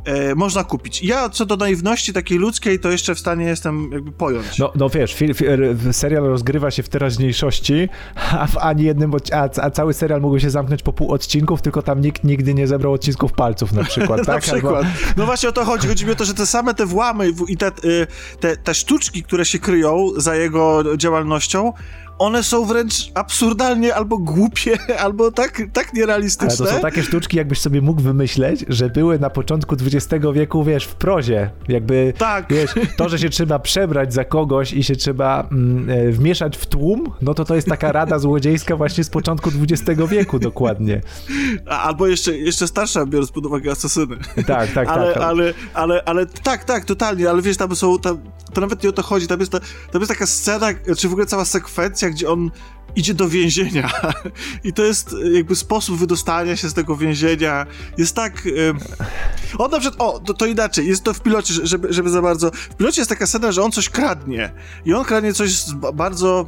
e, można kupić. Ja co do naiwności takiej ludzkiej, to jeszcze w stanie jestem jakby pojąć. No, no wiesz, fil, fil, serial rozgrywa się w teraźniejszości, a w ani jednym, a, a, cały serial mógł się zamknąć po pół odcinków, tylko tam nikt nigdy nie zebrał odcisków palców na przykład, *laughs* tak? na przykład. Albo... No właśnie o to chodzi. Chodzi mi o to, że te same te włamy i te, y, te, te sztuczki, które się kryją za jego działalnością, one są wręcz absurdalnie albo głupie, *laughs* albo tak, tak nierealistyczne. Ale to są takie sztuczki, jakbyś sobie mógł wymyśleć, że były na początku XX wieku, wiesz, w prozie. Jakby, tak. wiesz, to, że się trzeba przebrać za kogoś i się trzeba mm, e, wmieszać w tłum, no to to jest taka rada złodziejska właśnie z początku XX wieku dokładnie. Albo jeszcze, jeszcze starsza, biorąc pod uwagę asesyny. Tak, tak, ale, tak. Ale, ale, ale tak, tak, totalnie, ale wiesz, tam są, tam, to nawet nie o to chodzi, tam jest, ta, tam jest taka scena, czy w ogóle cała sekwencja, gdzie on idzie do więzienia. *laughs* I to jest e, jakby sposób wydostania się z tego więzienia. Jest tak on na przykład, o, to, to inaczej, jest to w pilocie, żeby, żeby za bardzo w pilocie jest taka scena, że on coś kradnie. I on kradnie coś z bardzo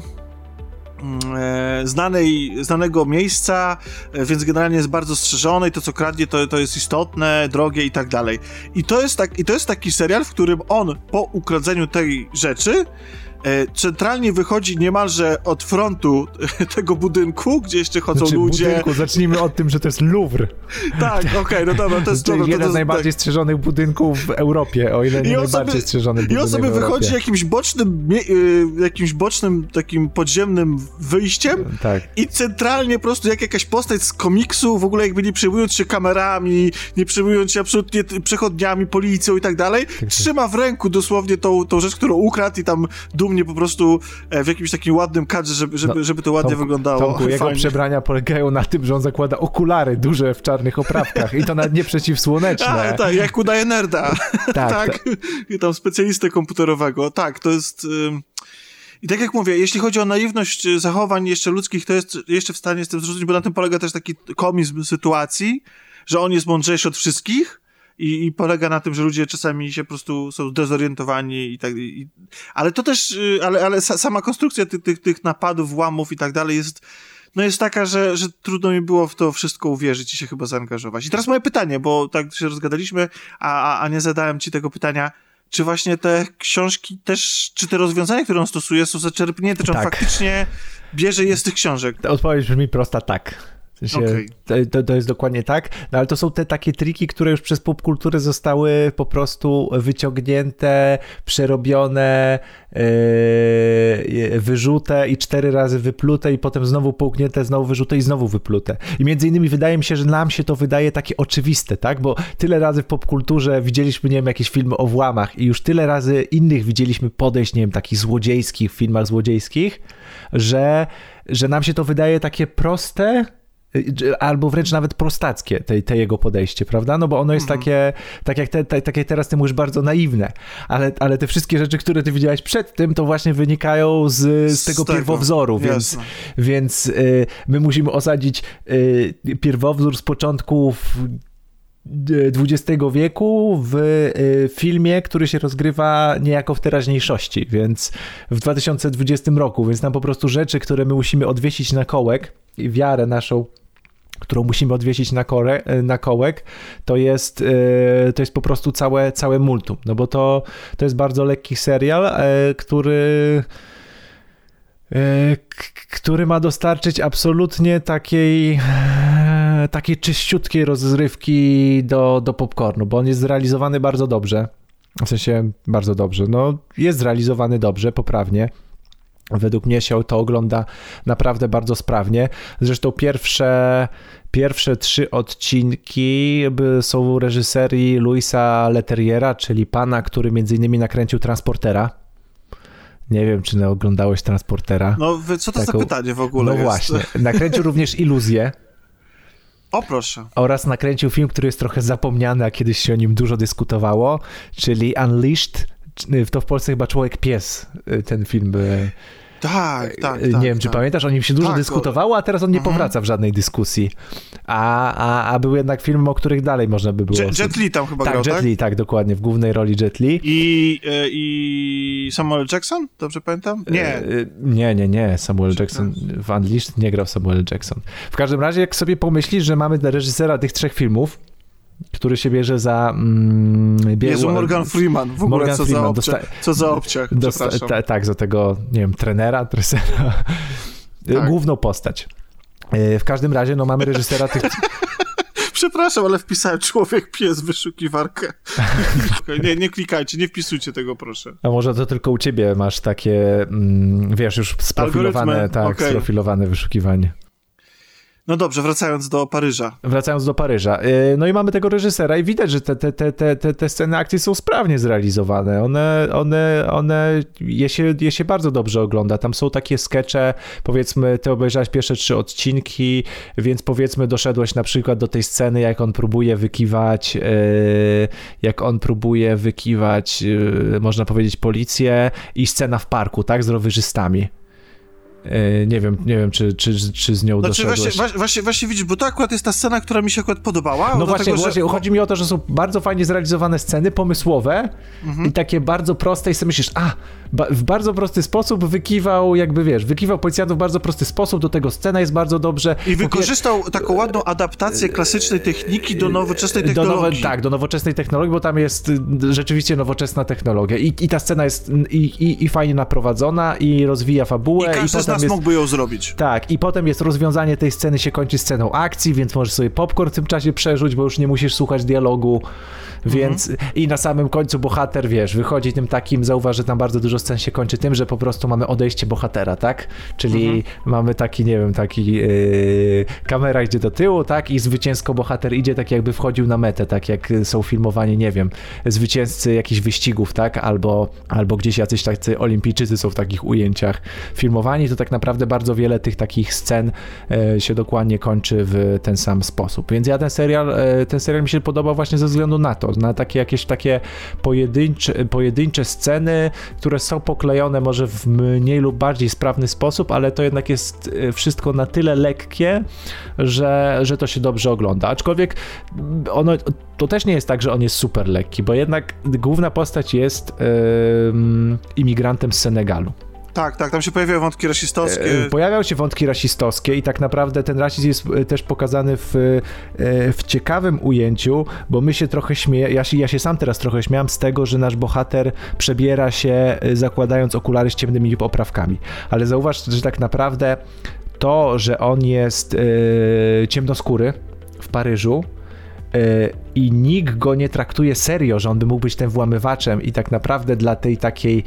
mm, e, znanej, znanego miejsca, e, więc generalnie jest bardzo strzeżony i to, co kradnie, to, to jest istotne, drogie i tak dalej. I to jest, tak, I to jest taki serial, w którym on po ukradzeniu tej rzeczy E, centralnie wychodzi niemalże od frontu *laughs* tego budynku, gdzie jeszcze chodzą znaczy, ludzie. Budynku, zacznijmy od tym, że to jest Louvre. *laughs* tak, okej, okay, no dobra, to jest... To, to, jeden z najbardziej tak. strzeżonych budynków w Europie, o ile nie najbardziej sobie, strzeżony budynek I on sobie wychodzi jakimś bocznym, y, jakimś bocznym takim podziemnym wyjściem tak. i centralnie po prostu jak jakaś postać z komiksu, w ogóle jakby nie przejmując się kamerami, nie przejmując się absolutnie przechodniami, policją i tak dalej, tak, tak. trzyma w ręku dosłownie tą, tą rzecz, którą ukradł i tam dumnie mnie po prostu e, w jakimś takim ładnym kadrze, żeby, żeby, no, żeby to ładnie Tomku, wyglądało. Tomku, jego przebrania polegają na tym, że on zakłada okulary duże w czarnych oprawkach i to nawet nie przeciwsłoneczne. *laughs* A, tak, jak udaje nerda. *laughs* tak, tak. tak. I tam specjalistę komputerowego. Tak, to jest... I tak jak mówię, jeśli chodzi o naiwność zachowań jeszcze ludzkich, to jest jeszcze w stanie jestem zrozumieć, bo na tym polega też taki komizm sytuacji, że on jest mądrzejszy od wszystkich, i, i polega na tym, że ludzie czasami się po prostu są dezorientowani i tak. I, ale to też, y, ale, ale sama konstrukcja tych, tych, tych napadów, włamów i tak dalej jest no jest taka, że, że trudno mi było w to wszystko uwierzyć i się chyba zaangażować. I teraz moje pytanie, bo tak się rozgadaliśmy, a, a, a nie zadałem ci tego pytania, czy właśnie te książki też, czy te rozwiązania, które on stosuje, są zaczerpnięte, czy on tak. faktycznie bierze je z tych książek? Odpowiedź brzmi prosta tak. Okay. to, to, jest dokładnie tak, no ale to są te takie triki, które już przez popkulturę zostały po prostu wyciągnięte, przerobione, yy, wyrzute i cztery razy wyplute i potem znowu połknięte, znowu wyrzute i znowu wyplute. I między innymi wydaje mi się, że nam się to wydaje takie oczywiste, tak? Bo tyle razy w popkulturze widzieliśmy, nie wiem, jakieś filmy o włamach i już tyle razy innych widzieliśmy podejść, nie wiem, takich złodziejskich, w filmach złodziejskich, że, że nam się to wydaje takie proste, albo wręcz nawet prostackie, te, te jego podejście, prawda? No bo ono jest mhm. takie, tak jak, te, te, takie teraz ty mówisz, bardzo naiwne, ale, ale te wszystkie rzeczy, które ty widziałeś przed tym, to właśnie wynikają z, z tego z pierwowzoru, tego. więc, więc y, my musimy osadzić y, pierwowzór z początków XX wieku w y, filmie, który się rozgrywa niejako w teraźniejszości, więc w 2020 roku, więc nam po prostu rzeczy, które my musimy odwiesić na kołek i wiarę naszą którą musimy odwiesić na, kore, e, na kołek, to jest, e, to jest po prostu całe, całe multum, no bo to, to jest bardzo lekki serial, e, który który ma dostarczyć absolutnie takiej takiej czyściutkiej rozrywki do, do popcornu, bo on jest zrealizowany bardzo dobrze. W sensie bardzo dobrze. No, jest zrealizowany dobrze, poprawnie. Według mnie się to ogląda naprawdę bardzo sprawnie. Zresztą pierwsze, pierwsze trzy odcinki są reżyserii Luisa Leterriera, czyli pana, który między innymi nakręcił Transportera. Nie wiem, czy oglądałeś Transportera. No, co to Taką... za pytanie w ogóle No jest? właśnie. *laughs* Nakręcił również Iluzję. O proszę. Oraz nakręcił film, który jest trochę zapomniany, a kiedyś się o nim dużo dyskutowało, czyli Unleashed to w Polsce chyba Człowiek Pies y, ten film by tak, tak. Nie tak, wiem, czy tak. pamiętasz, o nim się dużo tak, dyskutowało, a teraz on nie mhm. powraca w żadnej dyskusji. A, a, a był jednak film, o których dalej można by było... Jet, Jet Li tam chyba tak, grał, Jet tak? Li, tak, dokładnie, w głównej roli Jet Li. I, e, i Samuel Jackson? Dobrze pamiętam? Nie. Nie, nie, nie. Samuel Jackson w Unleashed nie grał Samuel Jackson. W każdym razie, jak sobie pomyślisz, że mamy reżysera tych trzech filmów, który się bierze za... Mm, bie... Jezu, Morgan Freeman, w ogóle Morgan co, Freeman, za obciach, dosta... co za obciach, dosta... ta, Tak, za tego, nie wiem, trenera, tresera, tak. główną postać. E, w każdym razie, no mamy reżysera tych... *laughs* Przepraszam, ale wpisałem człowiek pies wyszukiwarkę. *laughs* nie, nie klikajcie, nie wpisujcie tego, proszę. A może to tylko u ciebie masz takie, mm, wiesz, już sprofilowane, Algorytmy? tak, okay. sprofilowane wyszukiwanie. No dobrze, wracając do Paryża. Wracając do Paryża. Y, no i mamy tego reżysera i widać, że te, te, te, te, te sceny akcji są sprawnie zrealizowane. One, one, one je, się, je się bardzo dobrze ogląda. Tam są takie skecze, powiedzmy, ty obejrzałeś pierwsze trzy odcinki, więc powiedzmy doszedłeś na przykład do tej sceny, jak on próbuje wykiwać, y, jak on próbuje wykiwać, y, można powiedzieć, policję i scena w parku, tak, z rowerzystami. E, nie wiem, nie wiem, czy, czy, czy z nią znaczy, doszedłeś. Właśnie, właśnie, właśnie widzisz, bo to akurat jest ta scena, która mi się akurat podobała. No właśnie, tego, właśnie że... chodzi mi o to, że są bardzo fajnie zrealizowane sceny, pomysłowe mhm. i takie bardzo proste i sobie myślisz, a, ba w bardzo prosty sposób wykiwał, jakby wiesz, wykiwał policjantów w bardzo prosty sposób, do tego scena jest bardzo dobrze. I wykorzystał taką ładną adaptację klasycznej techniki do nowoczesnej technologii. Do nowo, tak, do nowoczesnej technologii, bo tam jest y, rzeczywiście nowoczesna technologia i, i ta scena jest i, i, i fajnie naprowadzona i rozwija fabułę. I i nas jest, mógłby ją zrobić. Tak, i potem jest rozwiązanie tej sceny, się kończy sceną akcji, więc możesz sobie popcorn w tym czasie przerzuć, bo już nie musisz słuchać dialogu. Więc mhm. i na samym końcu bohater, wiesz, wychodzi tym takim, zauważ, że tam bardzo dużo scen się kończy tym, że po prostu mamy odejście bohatera, tak? Czyli mhm. mamy taki, nie wiem, taki yy, kamera idzie do tyłu, tak? I zwycięsko bohater idzie tak jakby wchodził na metę, tak jak są filmowani, nie wiem, zwycięzcy jakichś wyścigów, tak? Albo, albo gdzieś jacyś tacy olimpijczycy są w takich ujęciach filmowani, to tak naprawdę bardzo wiele tych takich scen yy, się dokładnie kończy w ten sam sposób. Więc ja ten serial, yy, ten serial mi się podobał właśnie ze względu na to, na takie jakieś takie pojedyncze, pojedyncze sceny, które są poklejone może w mniej lub bardziej sprawny sposób, ale to jednak jest e, wszystko na tyle lekkie, że, że to się dobrze ogląda. Aczkolwiek ono, to też nie jest tak, że on jest super lekki, bo jednak główna postać jest yy, imigrantem z Senegalu. Tak, tak, tam się pojawiają wątki rasistowskie. E, pojawiają się wątki rasistowskie i tak naprawdę ten rasizm jest e, też pokazany w, e, w ciekawym ujęciu, bo my się trochę śmiejemy, ja się, ja się sam teraz trochę śmiałam z tego, że nasz bohater przebiera się zakładając okulary z ciemnymi oprawkami. Ale zauważ, że tak naprawdę to, że on jest ciemnoskóry w Paryżu, i nikt go nie traktuje serio, że on by mógł być tym włamywaczem i tak naprawdę dla tej takiej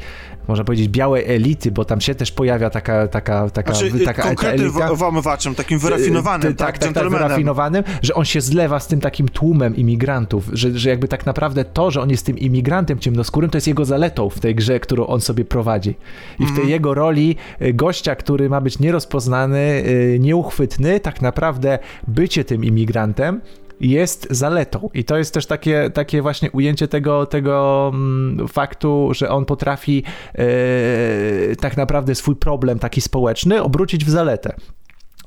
można powiedzieć, białej elity, bo tam się też pojawia taka, taka, taka, znaczy, taka konkretnym elita. włamywaczem, takim wyrafinowanym, tak, tak, tak, tak, wyrafinowanym, że on się zlewa z tym takim tłumem imigrantów, że, że jakby tak naprawdę to, że on jest tym imigrantem ciemnoskórym, to jest jego zaletą w tej grze, którą on sobie prowadzi. I w tej mm. jego roli gościa, który ma być nierozpoznany, nieuchwytny, tak naprawdę bycie tym imigrantem jest zaletą. I to jest też takie, takie właśnie ujęcie tego, tego mm, faktu, że on potrafi yy, tak naprawdę swój problem taki społeczny obrócić w zaletę.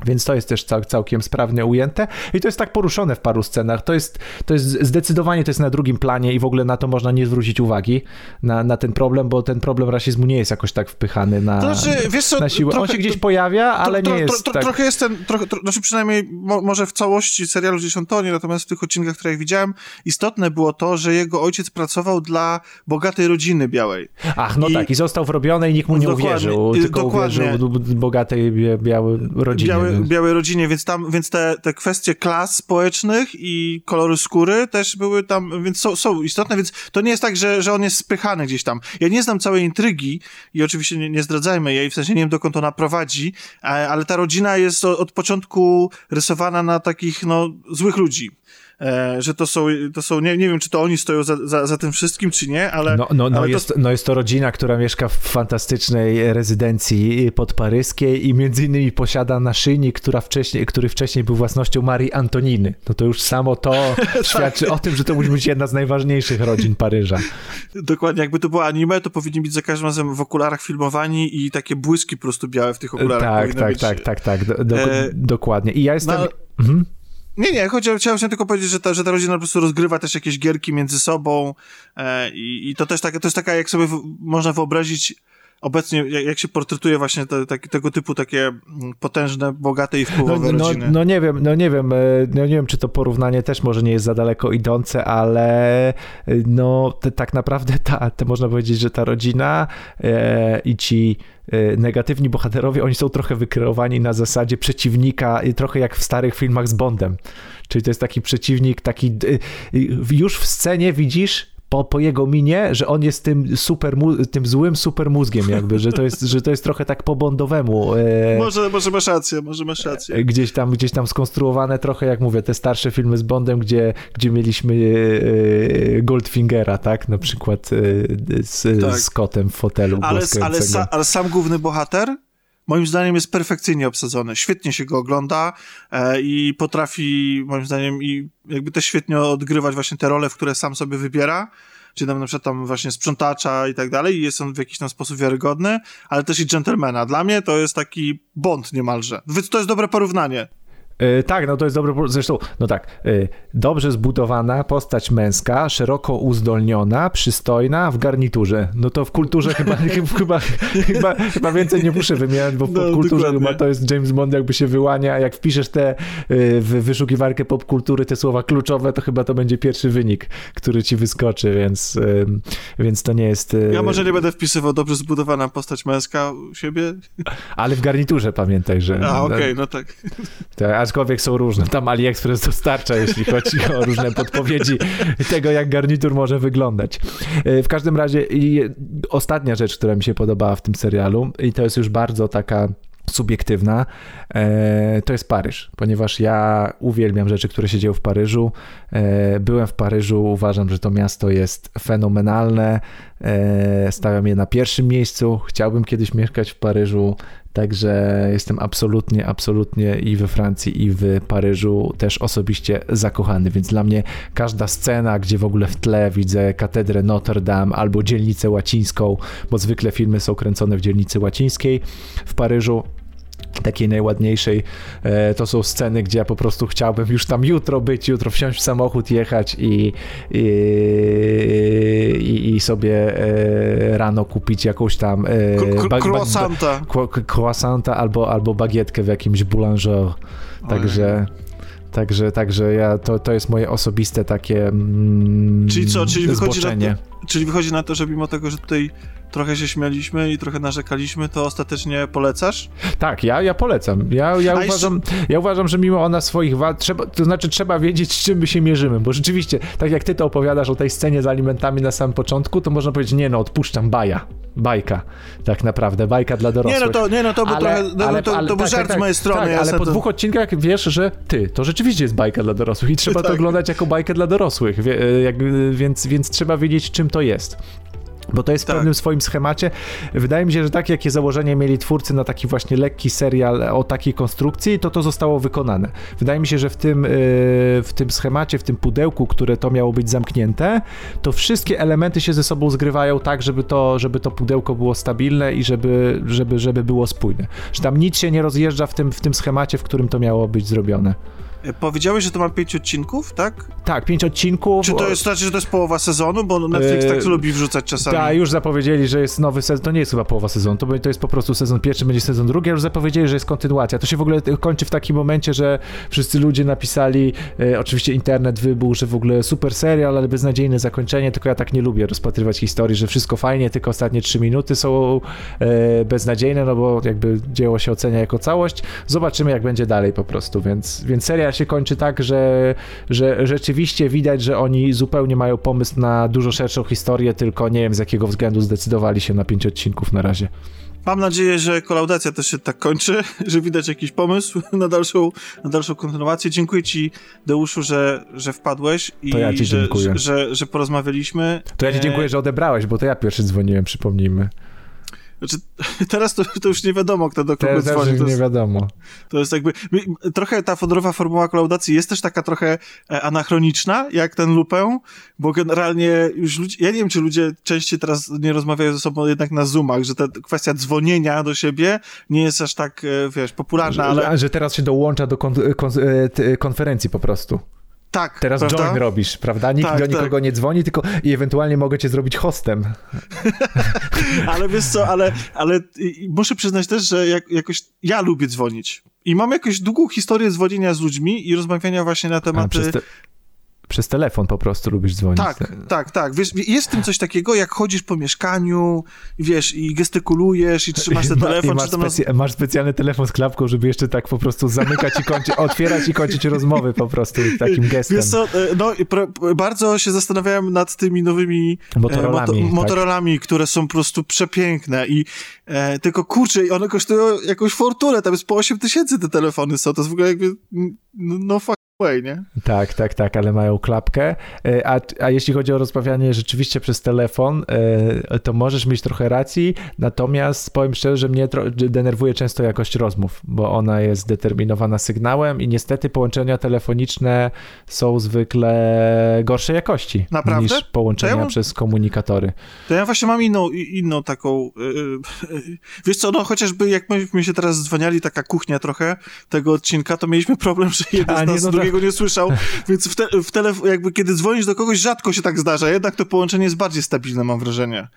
Więc to jest też cał, całkiem sprawnie ujęte i to jest tak poruszone w paru scenach. To jest, to jest zdecydowanie to jest na drugim planie i w ogóle na to można nie zwrócić uwagi, na, na ten problem, bo ten problem rasizmu nie jest jakoś tak wpychany na, to znaczy, wiesz co, na siłę. Trochę, On się gdzieś to, pojawia, ale to, nie jest tak... Trochę jest ten, trochę, tro, znaczy przynajmniej mo, może w całości serialu gdzieś on natomiast w tych odcinkach, które ja widziałem, istotne było to, że jego ojciec pracował dla bogatej rodziny białej. Ach, no I, tak, i został wrobiony i nikt mu nie uwierzył, tylko uwierzył bogatej białej rodzinie. Białej białej rodzinie, więc tam, więc te, te kwestie klas społecznych i koloru skóry też były tam, więc są, są istotne, więc to nie jest tak, że, że on jest spychany gdzieś tam. Ja nie znam całej intrygi i oczywiście nie, nie zdradzajmy jej, w sensie nie wiem dokąd ona prowadzi, ale ta rodzina jest od początku rysowana na takich, no, złych ludzi. E, że to są, to są nie, nie wiem, czy to oni stoją za, za, za tym wszystkim, czy nie, ale... No, no, no, ale jest, to... no jest to rodzina, która mieszka w fantastycznej rezydencji podparyskiej i między innymi posiada naszyjnik, która wcześniej, który wcześniej był własnością Marii Antoniny. No to już samo to *laughs* tak. świadczy o tym, że to musi być jedna z najważniejszych rodzin Paryża. Dokładnie, jakby to było anime, to powinni być za każdym razem w okularach filmowani i takie błyski po prostu białe w tych okularach. Tak, tak, być... tak, tak, tak, do, do, e... dokładnie. I ja jestem... No... Mhm. Nie, nie, chodzi, chciałem tylko powiedzieć, że ta, że ta rodzina po prostu rozgrywa też jakieś gierki między sobą e, i, i to też tak, to jest taka, jak sobie w, można wyobrazić obecnie, jak, się portretuje właśnie te, te, tego typu takie mm, potężne, bogate i wpływowe no, no, rodziny. No nie wiem, no nie wiem, e, no nie wiem, czy to porównanie też może nie jest za daleko idące, ale e, no te, tak naprawdę ta, te można powiedzieć, że ta rodzina e, i ci e, negatywni bohaterowie, oni są trochę wykreowani na zasadzie przeciwnika, trochę jak w starych filmach z Bondem. Czyli to jest taki przeciwnik, taki już w scenie widzisz po, po jego minie, że on jest tym super, tym złym super mózgiem jakby, że to jest, że to jest trochę tak po bondowemu. E, może, może masz rację, może masz rację. E, gdzieś tam, gdzieś tam skonstruowane trochę, jak mówię, te starsze filmy z Bondem, gdzie, gdzie mieliśmy e, Goldfingera, tak, na przykład z, tak. z kotem w fotelu. Ale, ale, ale sam główny bohater moim zdaniem jest perfekcyjnie obsadzony. Świetnie się go ogląda e, i potrafi, moim zdaniem, i jakby też świetnie odgrywać właśnie te role, w które sam sobie wybiera. Czyli tam na przykład tam właśnie sprzątacza i tak dalej i jest on w jakiś tam sposób wiarygodny, ale też i gentlemana. Dla mnie to jest taki bond niemalże. To jest dobre porównanie. E, tak, no to jest dobre. Zresztą, no tak, e, dobrze zbudowana postać męska, szeroko uzdolniona, przystojna w garniturze. No to w kulturze chyba, *laughs* chyba, chyba, chyba więcej nie muszę wymieniać, bo w no, kulturze chyba to jest James Bond, jakby się wyłania. Jak wpiszesz te e, w wyszukiwarkę popkultury te słowa kluczowe, to chyba to będzie pierwszy wynik, który ci wyskoczy, więc, więc to nie jest. Ja może nie będę wpisywał dobrze zbudowana postać męska u siebie. Ale w garniturze pamiętaj, że. A, okej, okay, no tak. tak aczkolwiek są różne. Tam AliExpress dostarcza, jeśli chodzi o różne podpowiedzi tego, jak garnitur może wyglądać. E, w każdym razie ostatnia rzecz, która mi się podobała w tym serialu i to jest już bardzo taka subiektywna, e, to jest Paryż, ponieważ ja uwielbiam rzeczy, które się dzieją w Paryżu. E, byłem w Paryżu, uważam, że to miasto jest fenomenalne. Stawiam je na pierwszym miejscu. Chciałbym kiedyś mieszkać w Paryżu. Także jestem absolutnie, absolutnie i we Francji, i w Paryżu też osobiście zakochany, więc dla mnie każda scena, gdzie w ogóle w tle widzę katedrę Notre Dame albo dzielnicę łacińską, bo zwykle filmy są kręcone w dzielnicy łacińskiej w Paryżu, takiej najładniejszej, e, to są sceny, gdzie ja po prostu chciałbym już tam jutro być, jutro wsiąść w samochód, jechać i, i, i sobie e, rano kupić jakąś tam e, croissanta. croissanta albo, albo bagietkę w jakimś boulanger. Także... Także, także ja, to, to jest moje osobiste takie mm, Czyli co, czyli wychodzi, na to, czyli wychodzi na to, że mimo tego, że tutaj trochę się śmialiśmy i trochę narzekaliśmy, to ostatecznie polecasz? Tak, ja, ja polecam. Ja, ja, uważam, jeszcze... ja uważam, że mimo ona swoich wad, trzeba, to znaczy trzeba wiedzieć, z czym my się mierzymy, bo rzeczywiście, tak jak ty to opowiadasz o tej scenie z alimentami na samym początku, to można powiedzieć, nie no, odpuszczam, baja. Bajka, tak naprawdę, bajka dla dorosłych. Nie no to, nie, no to, ale, trochę, no, ale, to, to był tak, żart tak, z mojej strony. Tak, ale po to... dwóch odcinkach wiesz, że ty, to rzeczywiście jest bajka dla dorosłych i trzeba to *laughs* tak. oglądać jako bajkę dla dorosłych, wie, jak, więc, więc trzeba wiedzieć, czym to jest. Bo to jest w tak. pewnym swoim schemacie. Wydaje mi się, że takie jakie założenie mieli twórcy na taki właśnie lekki serial o takiej konstrukcji, to to zostało wykonane. Wydaje mi się, że w tym, yy, w tym schemacie, w tym pudełku, które to miało być zamknięte, to wszystkie elementy się ze sobą zgrywają tak, żeby to, żeby to pudełko było stabilne i żeby, żeby, żeby było spójne. Że tam nic się nie rozjeżdża w tym, w tym schemacie, w którym to miało być zrobione. E, powiedziałeś, że to ma pięć odcinków, tak? Tak, pięć odcinków. Czy to jest, znaczy, że to jest połowa sezonu? Bo Netflix tak lubi wrzucać czasami. Tak, już zapowiedzieli, że jest nowy sezon. To nie jest chyba połowa sezonu, to, to jest po prostu sezon pierwszy, będzie sezon drugi, a już zapowiedzieli, że jest kontynuacja. To się w ogóle kończy w takim momencie, że wszyscy ludzie napisali, e, oczywiście internet wybuchł, że w ogóle super serial, ale beznadziejne zakończenie, tylko ja tak nie lubię rozpatrywać historii, że wszystko fajnie, tylko ostatnie trzy minuty są e, beznadziejne, no bo jakby dzieło się ocenia jako całość. Zobaczymy, jak będzie dalej po prostu, więc, więc seria się kończy tak, że, że rzeczywiście widać, że oni zupełnie mają pomysł na dużo szerszą historię, tylko nie wiem z jakiego względu zdecydowali się na pięć odcinków na razie. Mam nadzieję, że kolaudacja też się tak kończy, *laughs* że widać jakiś pomysł na dalszą, na dalszą kontynuację. Dziękuję ci, Deuszu, że, że wpadłeś i ja że. Że, że, że porozmawialiśmy. To ja ci dziękuję, że odebrałeś, bo to ja pierwszy dzwoniłem, przypomnijmy. Znaczy, *laughs* teraz to, to, już nie wiadomo, kto do kogo dzwoni. Teraz nie wiadomo. To jest jakby... Trochę ta fodorowa formuła kolaudacji jest też taka trochę e, anachroniczna, jak ten lupę, bo generalnie już ludzie... Ja nie wiem, czy ludzie częściej teraz nie rozmawiają ze sobą jednak na Zoomach, że ta kwestia dzwonienia do siebie nie jest aż tak, e, wiesz, popularna, że, ale... Że teraz się dołącza do kon kon e, konferencji po prostu. Tak. Teraz prawda? join robisz, prawda? Nikt tak, do nikogo tak. nie dzwoni, tylko i ewentualnie mogę cię zrobić hostem. *laughs* ale wiesz co, ale, ale muszę przyznać też, że jak, jakoś ja lubię dzwonić. I mam jakąś długą historię dzwonienia z ludźmi i rozmawiania właśnie na tematy te przez telefon po prostu lubisz dzwonić. Tak, tak, tak. Wiesz, jest w tym coś takiego, jak chodzisz po mieszkaniu, wiesz, i gestykulujesz i trzymasz ten telefon. I masz, specy masz, specjalny telefon z klapką, żeby jeszcze tak po prostu zamykać i kończyć, *laughs* otwierać i kończyć rozmowy po prostu takim gestem. Wiesz co, e, no bardzo się zastanawiałem nad tymi nowymi e, motorolami, moto motorolami tak. które są po prostu przepiękne i e, tylko kurczę, one kosztują jakąś fortunę, tam jest po 8 tysięcy te telefony są, to jest w ogóle jakby, no, no fuck way, nie? Tak, tak, tak, ale mają klapkę. E, a, a jeśli chodzi o rozmawianie rzeczywiście przez telefon, e, to możesz mieć trochę racji, natomiast powiem szczerze, że mnie denerwuje często jakość rozmów, bo ona jest determinowana sygnałem i niestety połączenia telefoniczne są zwykle gorszej jakości Naprawdę? niż połączenia ja mam... przez komunikatory. To ja właśnie mam inną, inną taką, yy, wiesz co, no chociażby jak myśmy się teraz dzwoniali, taka kuchnia trochę tego odcinka, to mieliśmy problem, że jeden z nas no drugiego tego nie słyszał, *laughs* więc w, te, w jakby kiedy dzwonisz do kogoś, rzadko się tak zdarza, jednak to połączenie jest bardziej stabilne, mam wrażenie.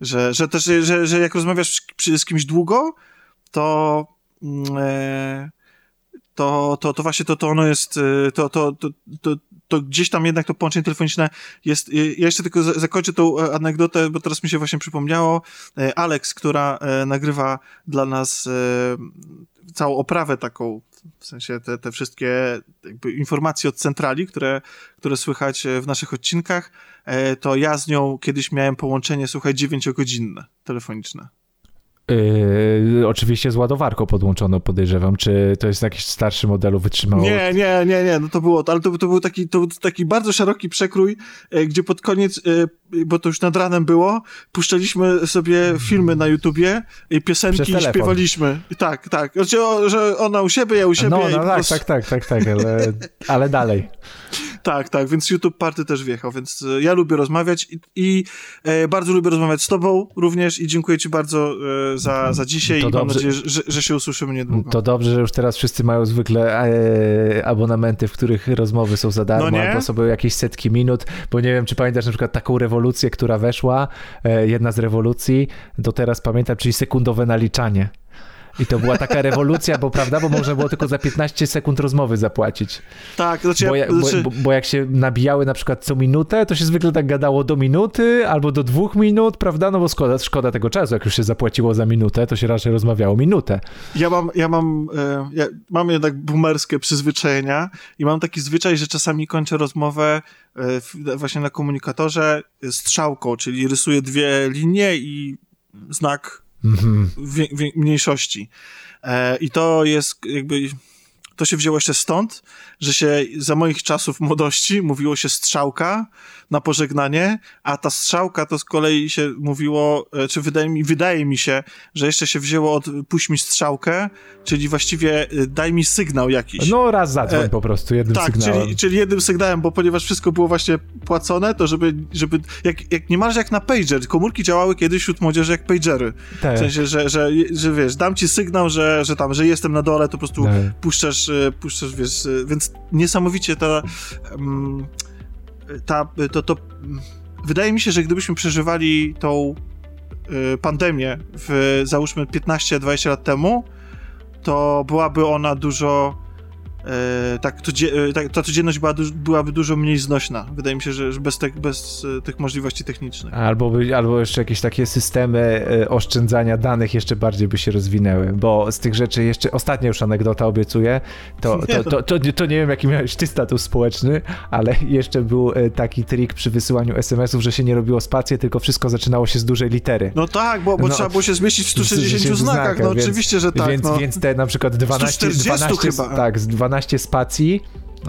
Że, że też, że, że jak rozmawiasz z kimś długo, to... Mm, e, to, to, to właśnie to, to ono jest, e, to, to, to, to, to gdzieś tam jednak to połączenie telefoniczne jest. E, ja jeszcze tylko zakończę tą e, anegdotę, bo teraz mi się właśnie przypomniało. Alex, która nagrywa dla nas całą oprawę taką w sensie te, te wszystkie informacje od centrali, które, które słychać e, w naszych odcinkach, e, to ja z nią kiedyś miałem połączenie, słuchaj, dziewięciogodzinne telefoniczne. Yy, oczywiście z ładowarką podłączoną, podejrzewam. Czy to jest jakiś starszy modelu wytrzymało? Nie, nie, nie, nie, no to było, ale to, to był taki, to taki bardzo szeroki przekrój, e, gdzie pod koniec, e, bo to już nad ranem było, puszczaliśmy sobie filmy na YouTubie i piosenki i śpiewaliśmy. Tak, tak. Znaczy, że ona u siebie, ja u siebie. No, no tak, tak, tak, tak, tak, ale, ale dalej. *laughs* Tak, tak, więc YouTube Party też wjechał, więc e, ja lubię rozmawiać i, i e, bardzo lubię rozmawiać z tobą również i dziękuję ci bardzo e, za, za dzisiaj to i dobrze, mam nadzieję, że, że, się usłyszymy niedługo. To dobrze, że już teraz wszyscy mają zwykle e, abonamenty, w których rozmowy są za darmo, no albo sobie jakieś setki minut, bo nie wiem, czy pamiętasz na przykład taką rewolucję, która weszła, e, jedna z rewolucji, do teraz pamiętam, czyli sekundowe naliczanie. I to była taka rewolucja, bo prawda, bo można było tylko za 15 sekund rozmowy zapłacić. Tak, znaczy, bo, ja, znaczy... Bo, bo, jak się nabijały na przykład co minutę, to się zwykle tak gadało do minuty albo do dwóch minut, prawda? No bo szkoda, szkoda tego czasu. Jak już się zapłaciło za minutę, to się raczej rozmawiało minutę. Ja mam, ja mam, e, ja mam jednak boomerskie przyzwyczajenia i mam taki zwyczaj, że czasami kończę rozmowę e, właśnie na komunikatorze strzałką, czyli rysuję dwie linie i znak mm -hmm. mniejszości. E, I to jest jakby to się wzięło jeszcze stąd, że się za moich czasów młodości mówiło się strzałka na pożegnanie, a ta strzałka to z kolei się mówiło, e, czy wydaje mi, wydaje mi się, że jeszcze się wzięło od puść mi strzałkę, czyli właściwie e, daj mi sygnał jakiś. No raz zadzwoń e, po prostu jednym tak, sygnałem. Czyli, czyli jednym sygnałem, bo ponieważ wszystko było właśnie płacone, to żeby, żeby jak, jak niemalże jak na pager, komórki działały kiedyś wśród młodzieży jak pagery. Tak. W sensie, że, że, że wiesz, dam ci sygnał, że, że tam, że jestem na dole, to po prostu tak. puszczasz, puszczasz, wiesz, więc niesamowicie ta, ta to, to wydaje mi się, że gdybyśmy przeżywali tą y, pandemię w załóżmy 15-20 lat temu, to byłaby ona dużo tak, e, tak, ta codzienność była, byłaby dużo mniej znośna. Wydaje mi się, że bez, te, bez e, tych możliwości technicznych. Albo, by, albo jeszcze jakieś takie systemy oszczędzania danych jeszcze bardziej by się rozwinęły, bo z tych rzeczy jeszcze, ostatnia już anegdota obiecuję, to, *laughs* to, to, to, to nie wiem jaki miałeś ty status społeczny, ale jeszcze był taki trik przy wysyłaniu SMS-ów, że się nie robiło spację, tylko wszystko zaczynało się z dużej litery. No tak, bo, bo no, trzeba było się zmieścić w 160 znakach, no więc, oczywiście, że tak. Więc, no. więc te na przykład 12, 12 chyba. tak, z 12 12 spacji,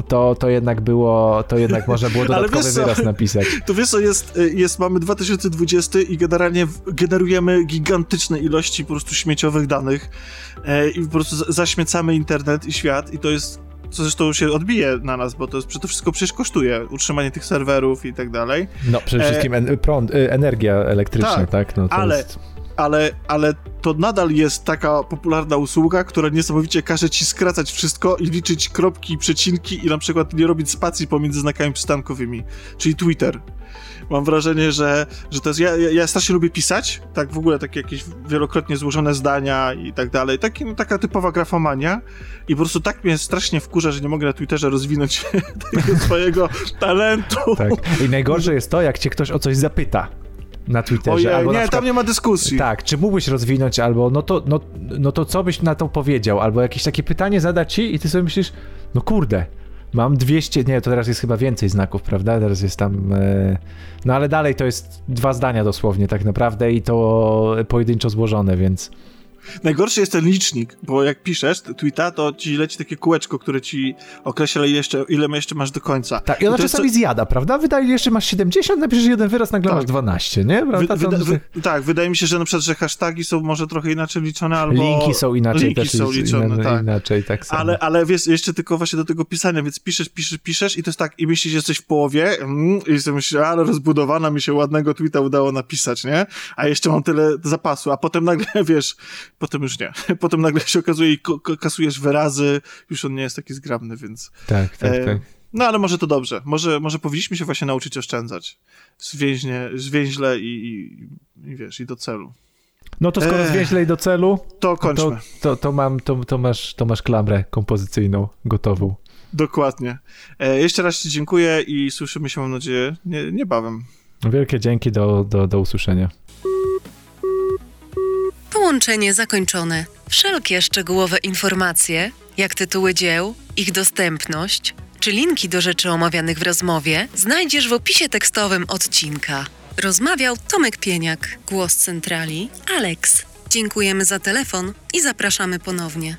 to, to jednak było, to jednak można było *laughs* dodatkowy wyraz napisać. To wiesz co, jest, jest, mamy 2020 i generalnie generujemy gigantyczne ilości po prostu śmieciowych danych e, i po prostu zaśmiecamy internet i świat i to jest co zresztą się odbije na nas, bo to, jest, to wszystko przecież kosztuje, utrzymanie tych serwerów i tak dalej. No, przede wszystkim en, prąd, y, energia elektryczna, tak? tak? No, ale jest ale, ale to nadal jest taka popularna usługa, która niesamowicie każe ci skracać wszystko i liczyć kropki i przecinki i na przykład nie robić spacji pomiędzy znakami przystankowymi, czyli Twitter. Mam wrażenie, że, że to jest. Ja, ja strasznie lubię pisać, tak w ogóle takie jakieś wielokrotnie złożone zdania i tak dalej. Taki, no, taka typowa grafomania. I po prostu tak mnie strasznie wkurza, że nie mogę na Twitterze rozwinąć *laughs* swojego talentu. Tak. I najgorsze jest to, jak cię ktoś o coś zapyta na Twitterze. Ojej, albo nie, przykład, tam nie ma dyskusji. Tak, czy mógłbyś rozwinąć, albo no to, no, no to co byś na to powiedział, albo jakieś takie pytanie zadać ci i ty sobie myślisz, no kurde, mam 200, nie, to teraz jest chyba więcej znaków, prawda? Teraz jest tam, e, no ale dalej to jest dwa zdania dosłownie tak naprawdę i to pojedynczo złożone, więc... Najgorszy jest ten licznik, bo jak piszesz tweeta, to ci leci takie kółeczko, które ci określa, ile, jeszcze, ile jeszcze masz do końca. Tak, i ona czasami co... zjada, prawda? Wydaje jeszcze masz 70, napiszesz jeden wyraz, nagle tak. masz 12, nie? Prawda? Wyda, wy, tak, wydaje mi się, że na przykład, że hasztagi są może trochę inaczej liczone, albo... Linki są inaczej Linki też są liczone, inna, tak. Inaczej, tak samo. Ale, ale wiesz, jeszcze tylko właśnie do tego pisania, więc piszesz, piszesz, piszesz i to jest tak, i myślisz, że jesteś w połowie mm, i sobie myślisz, ale rozbudowana mi się ładnego tweeta udało napisać, nie? A jeszcze mam tyle zapasu, a potem nagle, *laughs* wiesz, potem już nie *laughs* potem nagle się okazuje i kasujesz wyrazy, już on nie jest taki zgrabny, więc... Tak, tak, e, tak. No ale może to dobrze. Może, może powinniśmy się właśnie nauczyć oszczędzać. Zwięźle, zwięźle i, i, i wiesz, i do celu. No to skoro zwięźle i do celu, to kończmy. To, to, to, mam, to, to, masz, to masz klamrę kompozycyjną gotową. Dokładnie. E, jeszcze raz Ci dziękuję i słyszymy się, mam nadzieję, nie, niebawem. Wielkie dzięki, do, do, do usłyszenia. Połączenie zakończone. Wszelkie szczegółowe informacje, jak tytuły dzieł, ich dostępność czy linki do rzeczy omawianych w rozmowie, znajdziesz w opisie tekstowym odcinka. Rozmawiał Tomek Pieniak, głos centrali, Alex. Dziękujemy za telefon i zapraszamy ponownie.